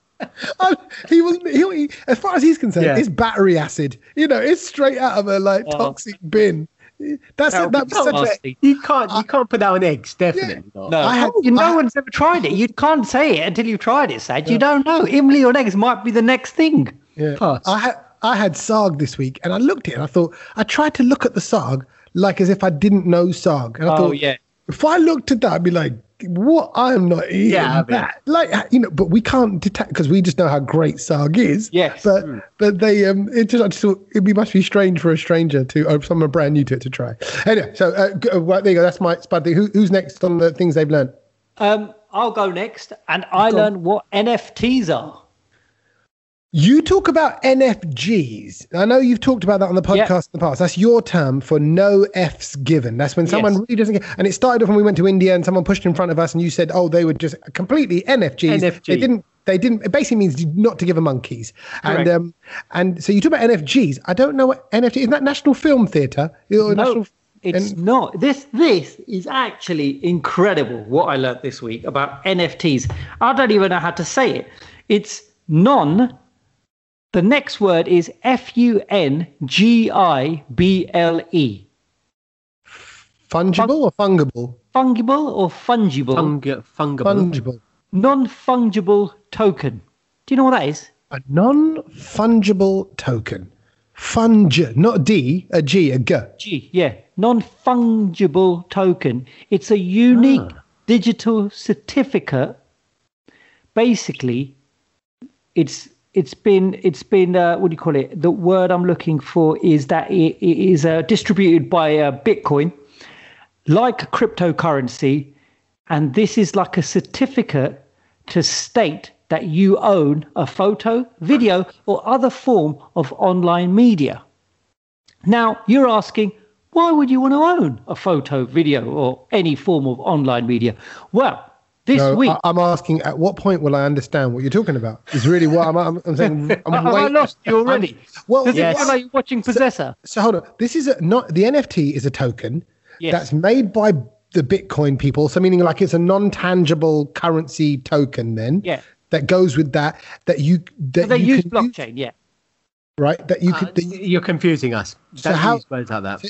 Um, he was he, he, as far as he's concerned, Yeah. it's battery acid. You know, it's straight out of a like Oh. toxic bin. That's That it. That would was such a. You can't. You can't put that on eggs. Definitely not. No, I had- you, no I- one's ever tried it. You can't say it until you've tried it, Sad. You don't know. Imli on eggs might be the next thing. Yeah. Pass. I had I had saag this week and I looked at it and I thought I tried to look at the saag like as if I didn't know saag. And I Oh, thought yeah. if I looked at that, I'd be like, what? I am not eating Yeah, that. Like you know, but we can't detect because we just know how great saag is. Yes. But Hmm. but they um it just I just thought it'd be must be strange for a stranger to or someone brand new to it to try. Anyway, so uh, uh, well, there you go. That's my spud thing. Who, who's next on the things they've learned? Um, I'll go next, and I Go on. learned what NFTs are. You talk about NFGs. I know you've talked about that on the podcast Yeah. in the past. That's your term for no F's given. That's when someone Yes. really doesn't get. And it started off when we went to India and someone pushed in front of us and you said, "Oh, they were just completely NFGs." NFG. They didn't. They didn't. It basically means not to give a monkeys. And um, and so you talk about NFGs. I don't know what NFT is. That National Film Theatre? No, National, it's and- not. This this is actually incredible. What I learned this week about NFTs. I don't even know how to say it. It's non. The next word is F U N G I B L E. fungible or fungible? Fungible or fungible? Fungi- fungible. Fungible. non fungible token. Do you know what that is? A non-fungible token. Funge, not D, a G, a G. G, yeah, non fungible token. It's a unique Ah. digital certificate. Basically, it's it's been it's been uh, what do you call it? The word I'm looking for is that it, it is uh, distributed by uh, Bitcoin, like cryptocurrency, and this is like a certificate to state that you own a photo, video, or other form of online media. Now, you're asking, why would you want to own a photo, video, or any form of online media? Well, this No, week. I, am asking at what point will I understand what you're talking about? Is really what I'm, I'm, I'm saying. I'm Have I lost you already? Well, Does yes. it feel like you're watching Possessor? So hold on. This is a, not the NFT is a token Yes. that's made by the Bitcoin people. So meaning like it's a non-tangible currency token. Then Yeah. that goes with that. That you that So they you use can blockchain, yeah. right? That you Uh, could. that you- you're confusing us. So Don't how- use words like that. so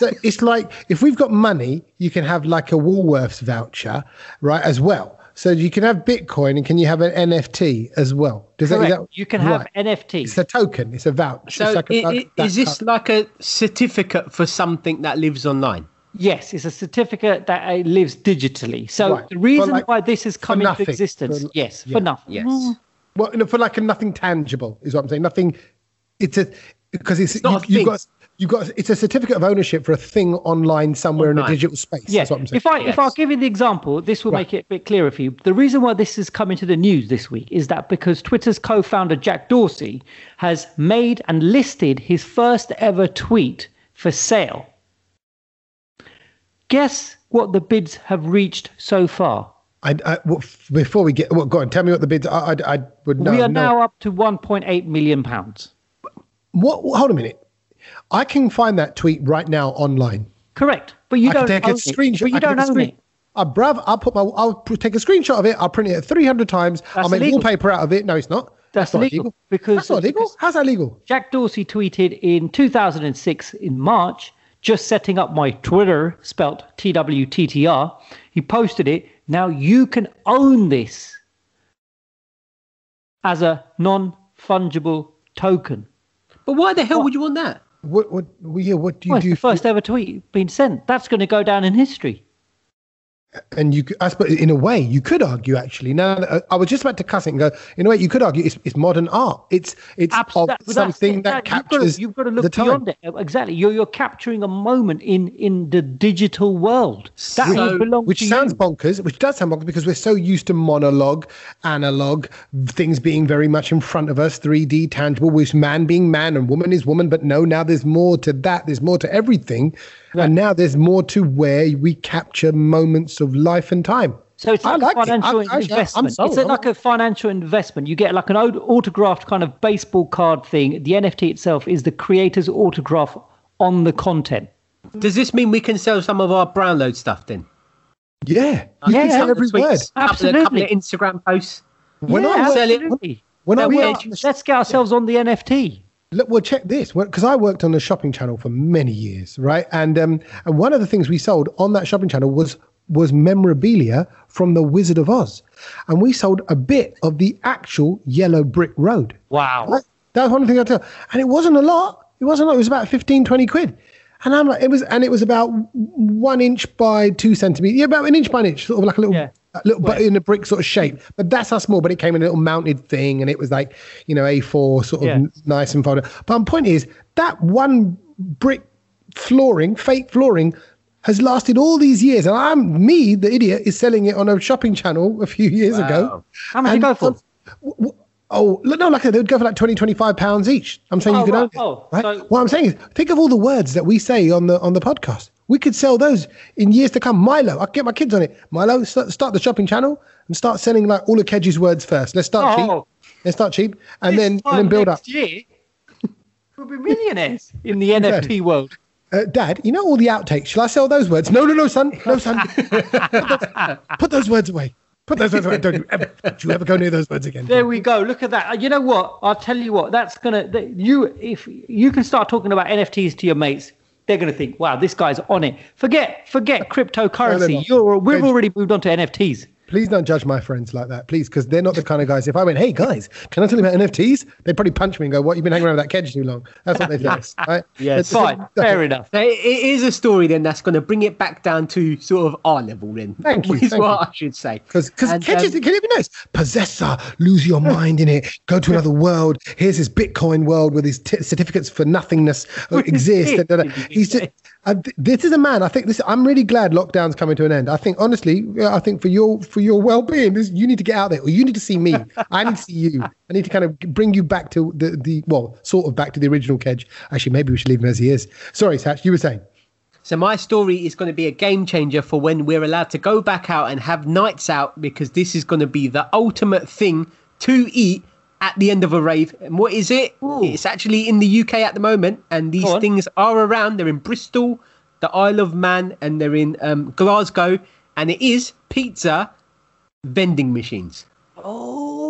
it's like if we've got money, you can have like a Woolworths voucher, right? As well. So you can have Bitcoin and can you have an NFT as well? Does that, is Correct. that you can have. NFT. It's a token. It's a voucher. So It's like a- i- i- like that is this kind- like a certificate for something that lives online? Yes, it's a certificate that uh, lives digitally. So Right. the reason like, why this has for come into existence, For- yes, yeah. for nothing. Yes. Mm. well, for like a nothing tangible is what I'm saying. Nothing. It's a because it's, not a you, thing. have got you've got it's a certificate of ownership for a thing online somewhere in a digital space. Yeah. That's what I'm saying. If I if I'll give you the example, this will make it a bit clearer for you. The reason why this is coming to the news this week is that because Twitter's co-founder Jack Dorsey has made and listed his first ever tweet for sale. Guess what the bids have reached so far? I, I, well, before we get, well, go on, tell me what the bids. I, I, I would know. we are no. now up to 1.8 million pounds. What? Hold a minute. I can find that tweet right now online. Correct, but you I don't can take a own it. screenshot. But you don't own screen- it. Uh, bruv, I'll put my, I'll take a screenshot of it. I'll print it 300 times. I'll make illegal. wallpaper out of it. No, it's not. That's not illegal, because- that's not legal. because- How's that legal? Jack Dorsey tweeted in 2006 in March, just setting up my Twitter, spelt T W T T R. He posted it. Now you can own this as a non fungible token. But why the hell would you want that? What? What? Yeah. What do you Well, do? the first ever tweet being sent. That's going to go down in history. And you, could- I suppose, in a way, you could argue actually. Now, uh, I was just about to cuss it and go. In a way, you could argue it's, it's modern art. It's it's Abs- of that- that's something it. that You've gotta- captures You've got to look the time. beyond it. Exactly. You're you're capturing a moment in in the digital world. That So- will belong which to sounds you. bonkers, which does sound bonkers because we're so used to monologue, analog, things being very much in front of us, 3D, tangible, with man being man and woman is woman. But no, now there's more to that. There's more to everything. And now there's more to where we capture moments of life and time. So it's like, like a it. financial I- actually, I'm investment. It's like a financial investment. You get like an au- autographed kind of baseball card thing. The NFT itself is the creator's autograph on the content. Does this mean we can sell some of our Brownload stuff then? Yeah. You Yeah, can sell yeah. every Tweets, word. Couple of, couple Absolutely. of Instagram posts. When yeah, I worked- sell it- absolutely. When I Now we are, on the let's get ourselves on the NFT. Look, well, check this because I worked on the shopping channel for many years, right? And um, and one of the things we sold on that shopping channel was was memorabilia from the Wizard of Oz, and we sold a bit of the actual Yellow Brick Road. Wow. Right? That's one thing I tell, and it wasn't a lot. It wasn't a lot. It was about 15, 20 quid. And I'm like, it was, and it was about one inch by two centimeters. Yeah, about an inch by an inch, sort of like a little, Yeah. Little, but in a brick sort of shape. But that's how small. But it came in a little mounted thing, and it was like, you know, A4 sort of Yeah. nice and folded. But my point is that one brick flooring, fake flooring, has lasted all these years, and I'm me, the idiot, is selling it on a shopping channel a few years ago. How much And go for? some- w- w- Oh, look, no, like they would go for like 20, 25 pounds each. I'm saying Oh, you could right. own it, Oh, right? so- what I'm saying is, think of all the words that we say on the on the podcast. We could sell those in years to come. Milo, I'll get my kids on it. Milo, start, start the shopping channel and start selling like all of Kedge's words first. Let's start Oh. cheap. Let's start cheap and then and then build up. Year, we'll be millionaires in the NFT world. Uh, Dad, you know all the outtakes. Shall I sell those words? No, no, no, son. No, son. put, those, words away. Put those words away. Don't you ever, don't you ever go near those words again. There we go. Look at that. Uh, You know what? I'll tell you what. That's gonna that you if you can start talking about NFTs to your mates, they're gonna think, "Wow, this guy's on it." Forget forget cryptocurrency. You're we've already moved on to NFTs. Please don't judge my friends like that, please, because they're not the kind of guys. If I went, hey guys, can I tell you about NFTs? They'd probably punch me and go, "What? You've been hanging around with that kedge too long." That's what they say, right? Yes. It's- Fine, fair enough. It, it is a story then that's going to bring it back down to sort of our level then. Thank you, Is thank what you. I should say. Because because And, Kedge is, um, can you even notice? Possessor, lose your mind in it, go to another world. Here's his Bitcoin world with his t- certificates for nothingness uh, exist. it? He's just, this is a man. I think this. I'm really glad lockdown's coming to an end. I think honestly, I think for your for your well being, you need to get out there, or you need to see me. I need to see you. I need to kind of bring you back to the the well, sort of back to the original Kedge. Actually, maybe we should leave him as he is. Sorry, Satch, you were saying. So my story is going to be a game changer for when we're allowed to go back out and have nights out because this is going to be the ultimate thing to eat at the end of a rave. And what is it? It's actually in the UK at the moment, and these things are around. They're in Bristol, the Isle of Man, and they're in um, Glasgow, and it is pizza vending machines. Oh,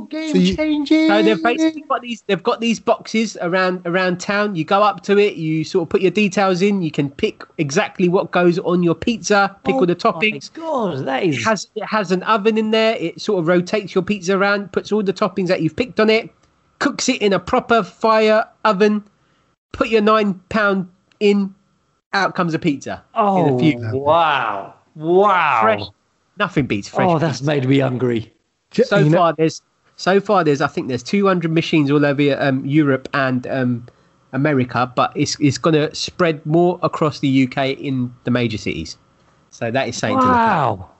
game So you- changing. So they've basically got these. They've got these boxes around around town. You go up to it. You sort of put your details in. You can pick exactly what goes on your pizza. Pick all oh the toppings. Oh God, that is It has it has an oven in there. It sort of rotates your pizza around, puts all the toppings that you've picked on it, cooks it in a proper fire oven. Put your nine pound in. Out comes a pizza. oh in a few oh, wow, wow. fresh. Nothing beats fresh. oh, that's pizza. made me hungry. So you know- far there's So far, there's I think there's 200 machines all over um, Europe and um, America, but it's it's going to spread more across the UK in the major cities. So that is saying to look at. Wow.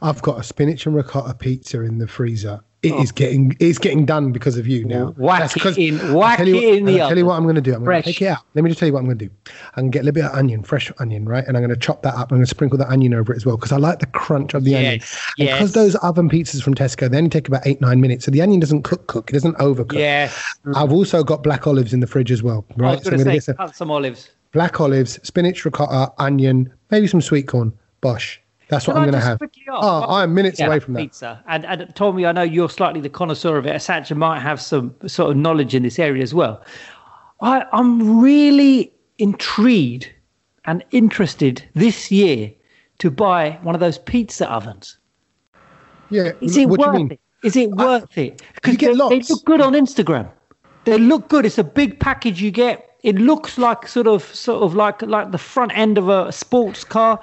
I've got a spinach and ricotta pizza in the freezer. It is oh. getting it's getting done because of you now. Whack That's it in- whack it what- in the I'll tell you what I'm going to do. I'm going to take it out. Let me just tell you what I'm going to do. I'm going to get a little bit of onion, fresh onion, right? And I'm going to chop that up. I'm going to sprinkle the onion over it as well because I like the crunch of the onion. Yes, And yes. because those oven pizzas from Tesco, they only take about eight nine minutes, so the onion doesn't cook cook. It doesn't overcook. Yes. I've also got black olives in the fridge as well, I right? was So going I'm to say, get some cut some olives. black olives, spinach, ricotta, onion, maybe some sweet corn. Bosh. That's what Can I'm going to have. Oh, ah, I'm minutes away from that. Pizza. And, and Tommy, I know you're slightly the connoisseur of it. Satcha might have some sort of knowledge in this area as well. I, I'm really intrigued and interested this year to buy one of those pizza ovens. Yeah. Is it what do you worth mean? it? Is it worth it? Because You get they, they look good on Instagram. They look good. It's a big package you get. It looks like sort of sort of like like the front end of a sports car.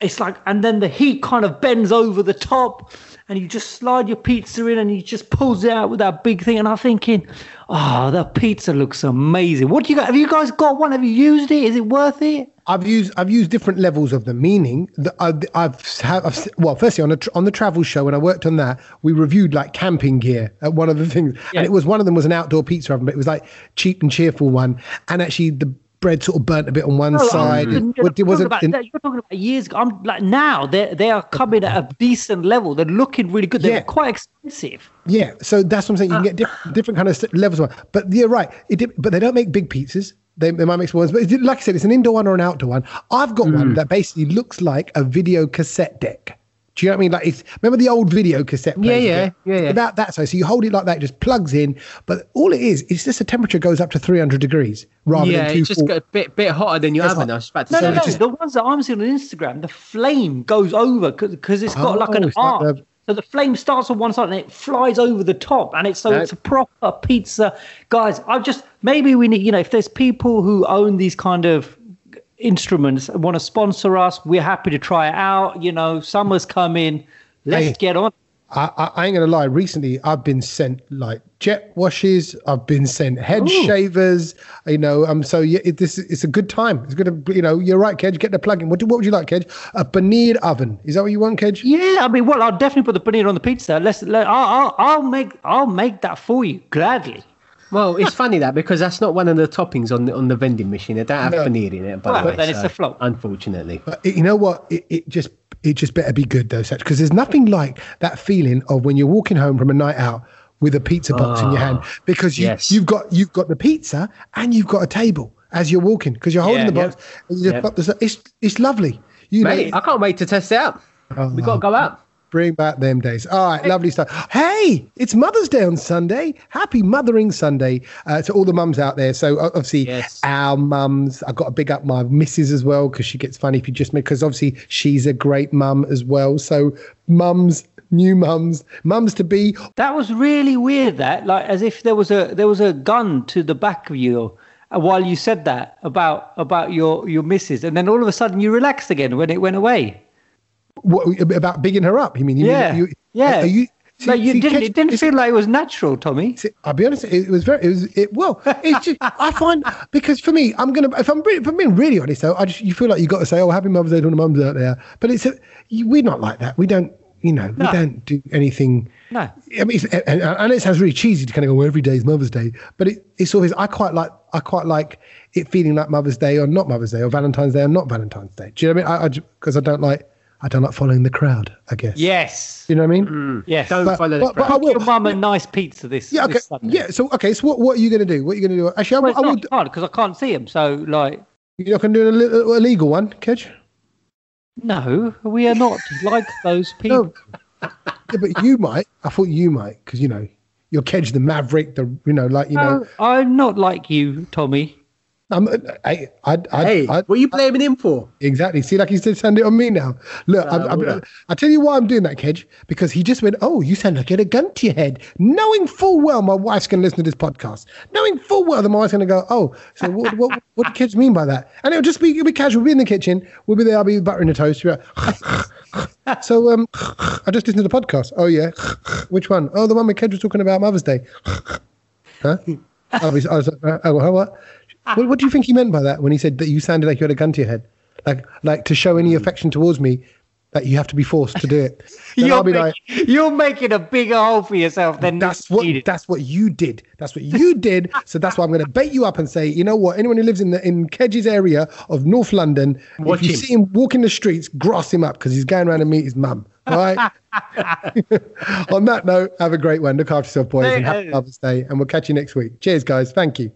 It's like, and then the heat kind of bends over the top, and you just slide your pizza in, and you just pulls it out with that big thing. And I'm thinking, ah, oh, the pizza looks amazing. What do you got? Have you guys got one? Have you used it? Is it worth it? I've used I've used different levels of the Meaning that uh, I've, I've, have, I've well, firstly on a on the travel show when I worked on that, we reviewed like camping gear at one of the things, Yeah. and it was one of them was an outdoor pizza oven, but it was like cheap and cheerful one, and actually the bread sort of burnt a bit on one No, I'm- side. you're, It, you're it talking wasn't. about, in- that- you're talking about years ago. I'm like now they they are coming at a decent level. They're looking really good. They're Yeah. quite expensive. Yeah, so that's what I'm saying. You can get different, different kind of st- levels of one. But you're right. It did, but they don't make big pizzas. They, they might make small ones. But it, like I said, it's an indoor one or an outdoor one. I've got Mm. one that basically looks like a video cassette deck. Do you know what I mean? Like, it's, remember the old video cassette? Yeah, yeah, yeah, yeah. About that size. So you hold it like that, it just plugs in. But all it is, is just the temperature goes up to 300 degrees rather yeah, than it's just got a bit bit hotter than your That's oven. hot. I was about to No, say. no, no. just- The ones that I'm seeing on Instagram, the flame goes over because it's got like Oh, an it's like arc. the- So the flame starts on one side and it flies over the top, and it's so No. it's a proper pizza. Guys, I just maybe we need you know if there's people who own these kind of instruments want to sponsor us, we're happy to try it out. You know, summer's coming. Let's Hey. get on. I, I, I ain't gonna lie. Recently, I've been sent like jet washes. I've been sent head shavers. You know, um. So yeah, it, this it's a good time. It's gonna, you know, you're right, Kedge. Get the plug in. What, do, what would you like, Kedge? A paneer oven. Is that what you want, Kedge? Yeah, I mean, well, I'll definitely put the paneer on the pizza. Let's let I'll, I'll I'll make I'll make that for you gladly. Well, it's funny that because that's not one of the toppings on the on the vending machine. They don't have No. paneer in it. By Well, the way, then it's a flop. Unfortunately. But it- you know what? It, it just it just better be good though, Satch because there's nothing like that feeling of when you're walking home from a night out with a pizza box in your hand ah, because you, yes. you've got you've got the pizza and you've got a table as you're walking because you're holding Yeah, the box and you just yeah. pop this. It's it's lovely. You know, Mate, I can't wait to test it out. Oh, we got to go out. Bring back them days. All right, lovely stuff. Hey, it's Mother's Day on Sunday. Happy Mothering Sunday uh, to all the mums out there. So obviously, Yes. our mums. I've got to big up my missus as well because she gets funny if you just make because obviously she's a great mum as well. So mums, new mums, mums to be. That was really weird. That like as if there was a there was a gun to the back of you uh, while you said that about about your your missus, and then all of a sudden you relaxed again when it went away. What about bigging her up? You mean? You mean- Yeah, you, yeah. Are you? like you see, didn't. Kedge, It didn't feel like it was natural, Tommy. See, I'll be honest. It was very. It was. It well. It's just. I find because for me, I'm gonna. If I'm, if I'm being really honest, though, I just you feel like you got to say, "Oh, Happy Mother's Day to all the mums out there." But it's a, you, we're not like that. We don't. You know, No. we don't do anything. No. I mean, it's, and, and it sounds really cheesy to kind of go, well, every day is Mother's Day, but it, it's always. I quite like. I quite like it feeling like Mother's Day or not Mother's Day or Valentine's Day or not Valentine's Day. Do you know what I mean? I because I, don't like. I don't like following the crowd. I guess. Yes. You know what I mean? Mm. Mm. Yes. Don't But- follow the but- but crowd. I will. Your mum a nice pizza this. Yeah. Okay. this Yeah. So okay. So what, what are you going to do? What are you going to do? Actually, I, Well, will- it's I will. not hard because I can't see him. So like, You're not going to do a li- a legal one, Kedge? no, we are not like those people. No. yeah, but you might. I thought you might because you know you're Kedge the Maverick. The you know like you know. I'm not like you, Tommy. I'm, I, I, I, Hey, I, what are you blaming him for? exactly. See, like he's just send it on me now. Look, I'm, I'm, well. I tell you why I'm doing that, Kedge, because he just went, "Oh, you sound like you had a gun to your head," knowing full well my wife's going to listen to this podcast, knowing full well that my wife's going to go, "Oh, so what, what, what do Kedge mean by that?" And it'll just be, it'll be casual. We'll be in the kitchen. We'll be there. I'll be buttering the toast. Like, so um, I just listened to the podcast. Oh yeah, which one? Oh, the one where Kedge was talking about Mother's Day. huh? I was, I was like, uh, oh, what? What? What do you think he meant by that when he said that you sounded like you had a gun to your head, like like to show any affection towards me, that you have to be forced to do it? You're, make- like, you're making a bigger hole for yourself than that's what needed. that's what you did. That's what you did. So that's why I'm going to bait you up and say, you know what? Anyone who lives in the in Kedge's area of North London, Watch if you him. see him walking the streets, grass him up because he's going around to meet his mum. All right. On that note, have a great one. Look after yourself, boys, and happy Mother's Day. And we'll catch you next week. Cheers, guys. Thank you.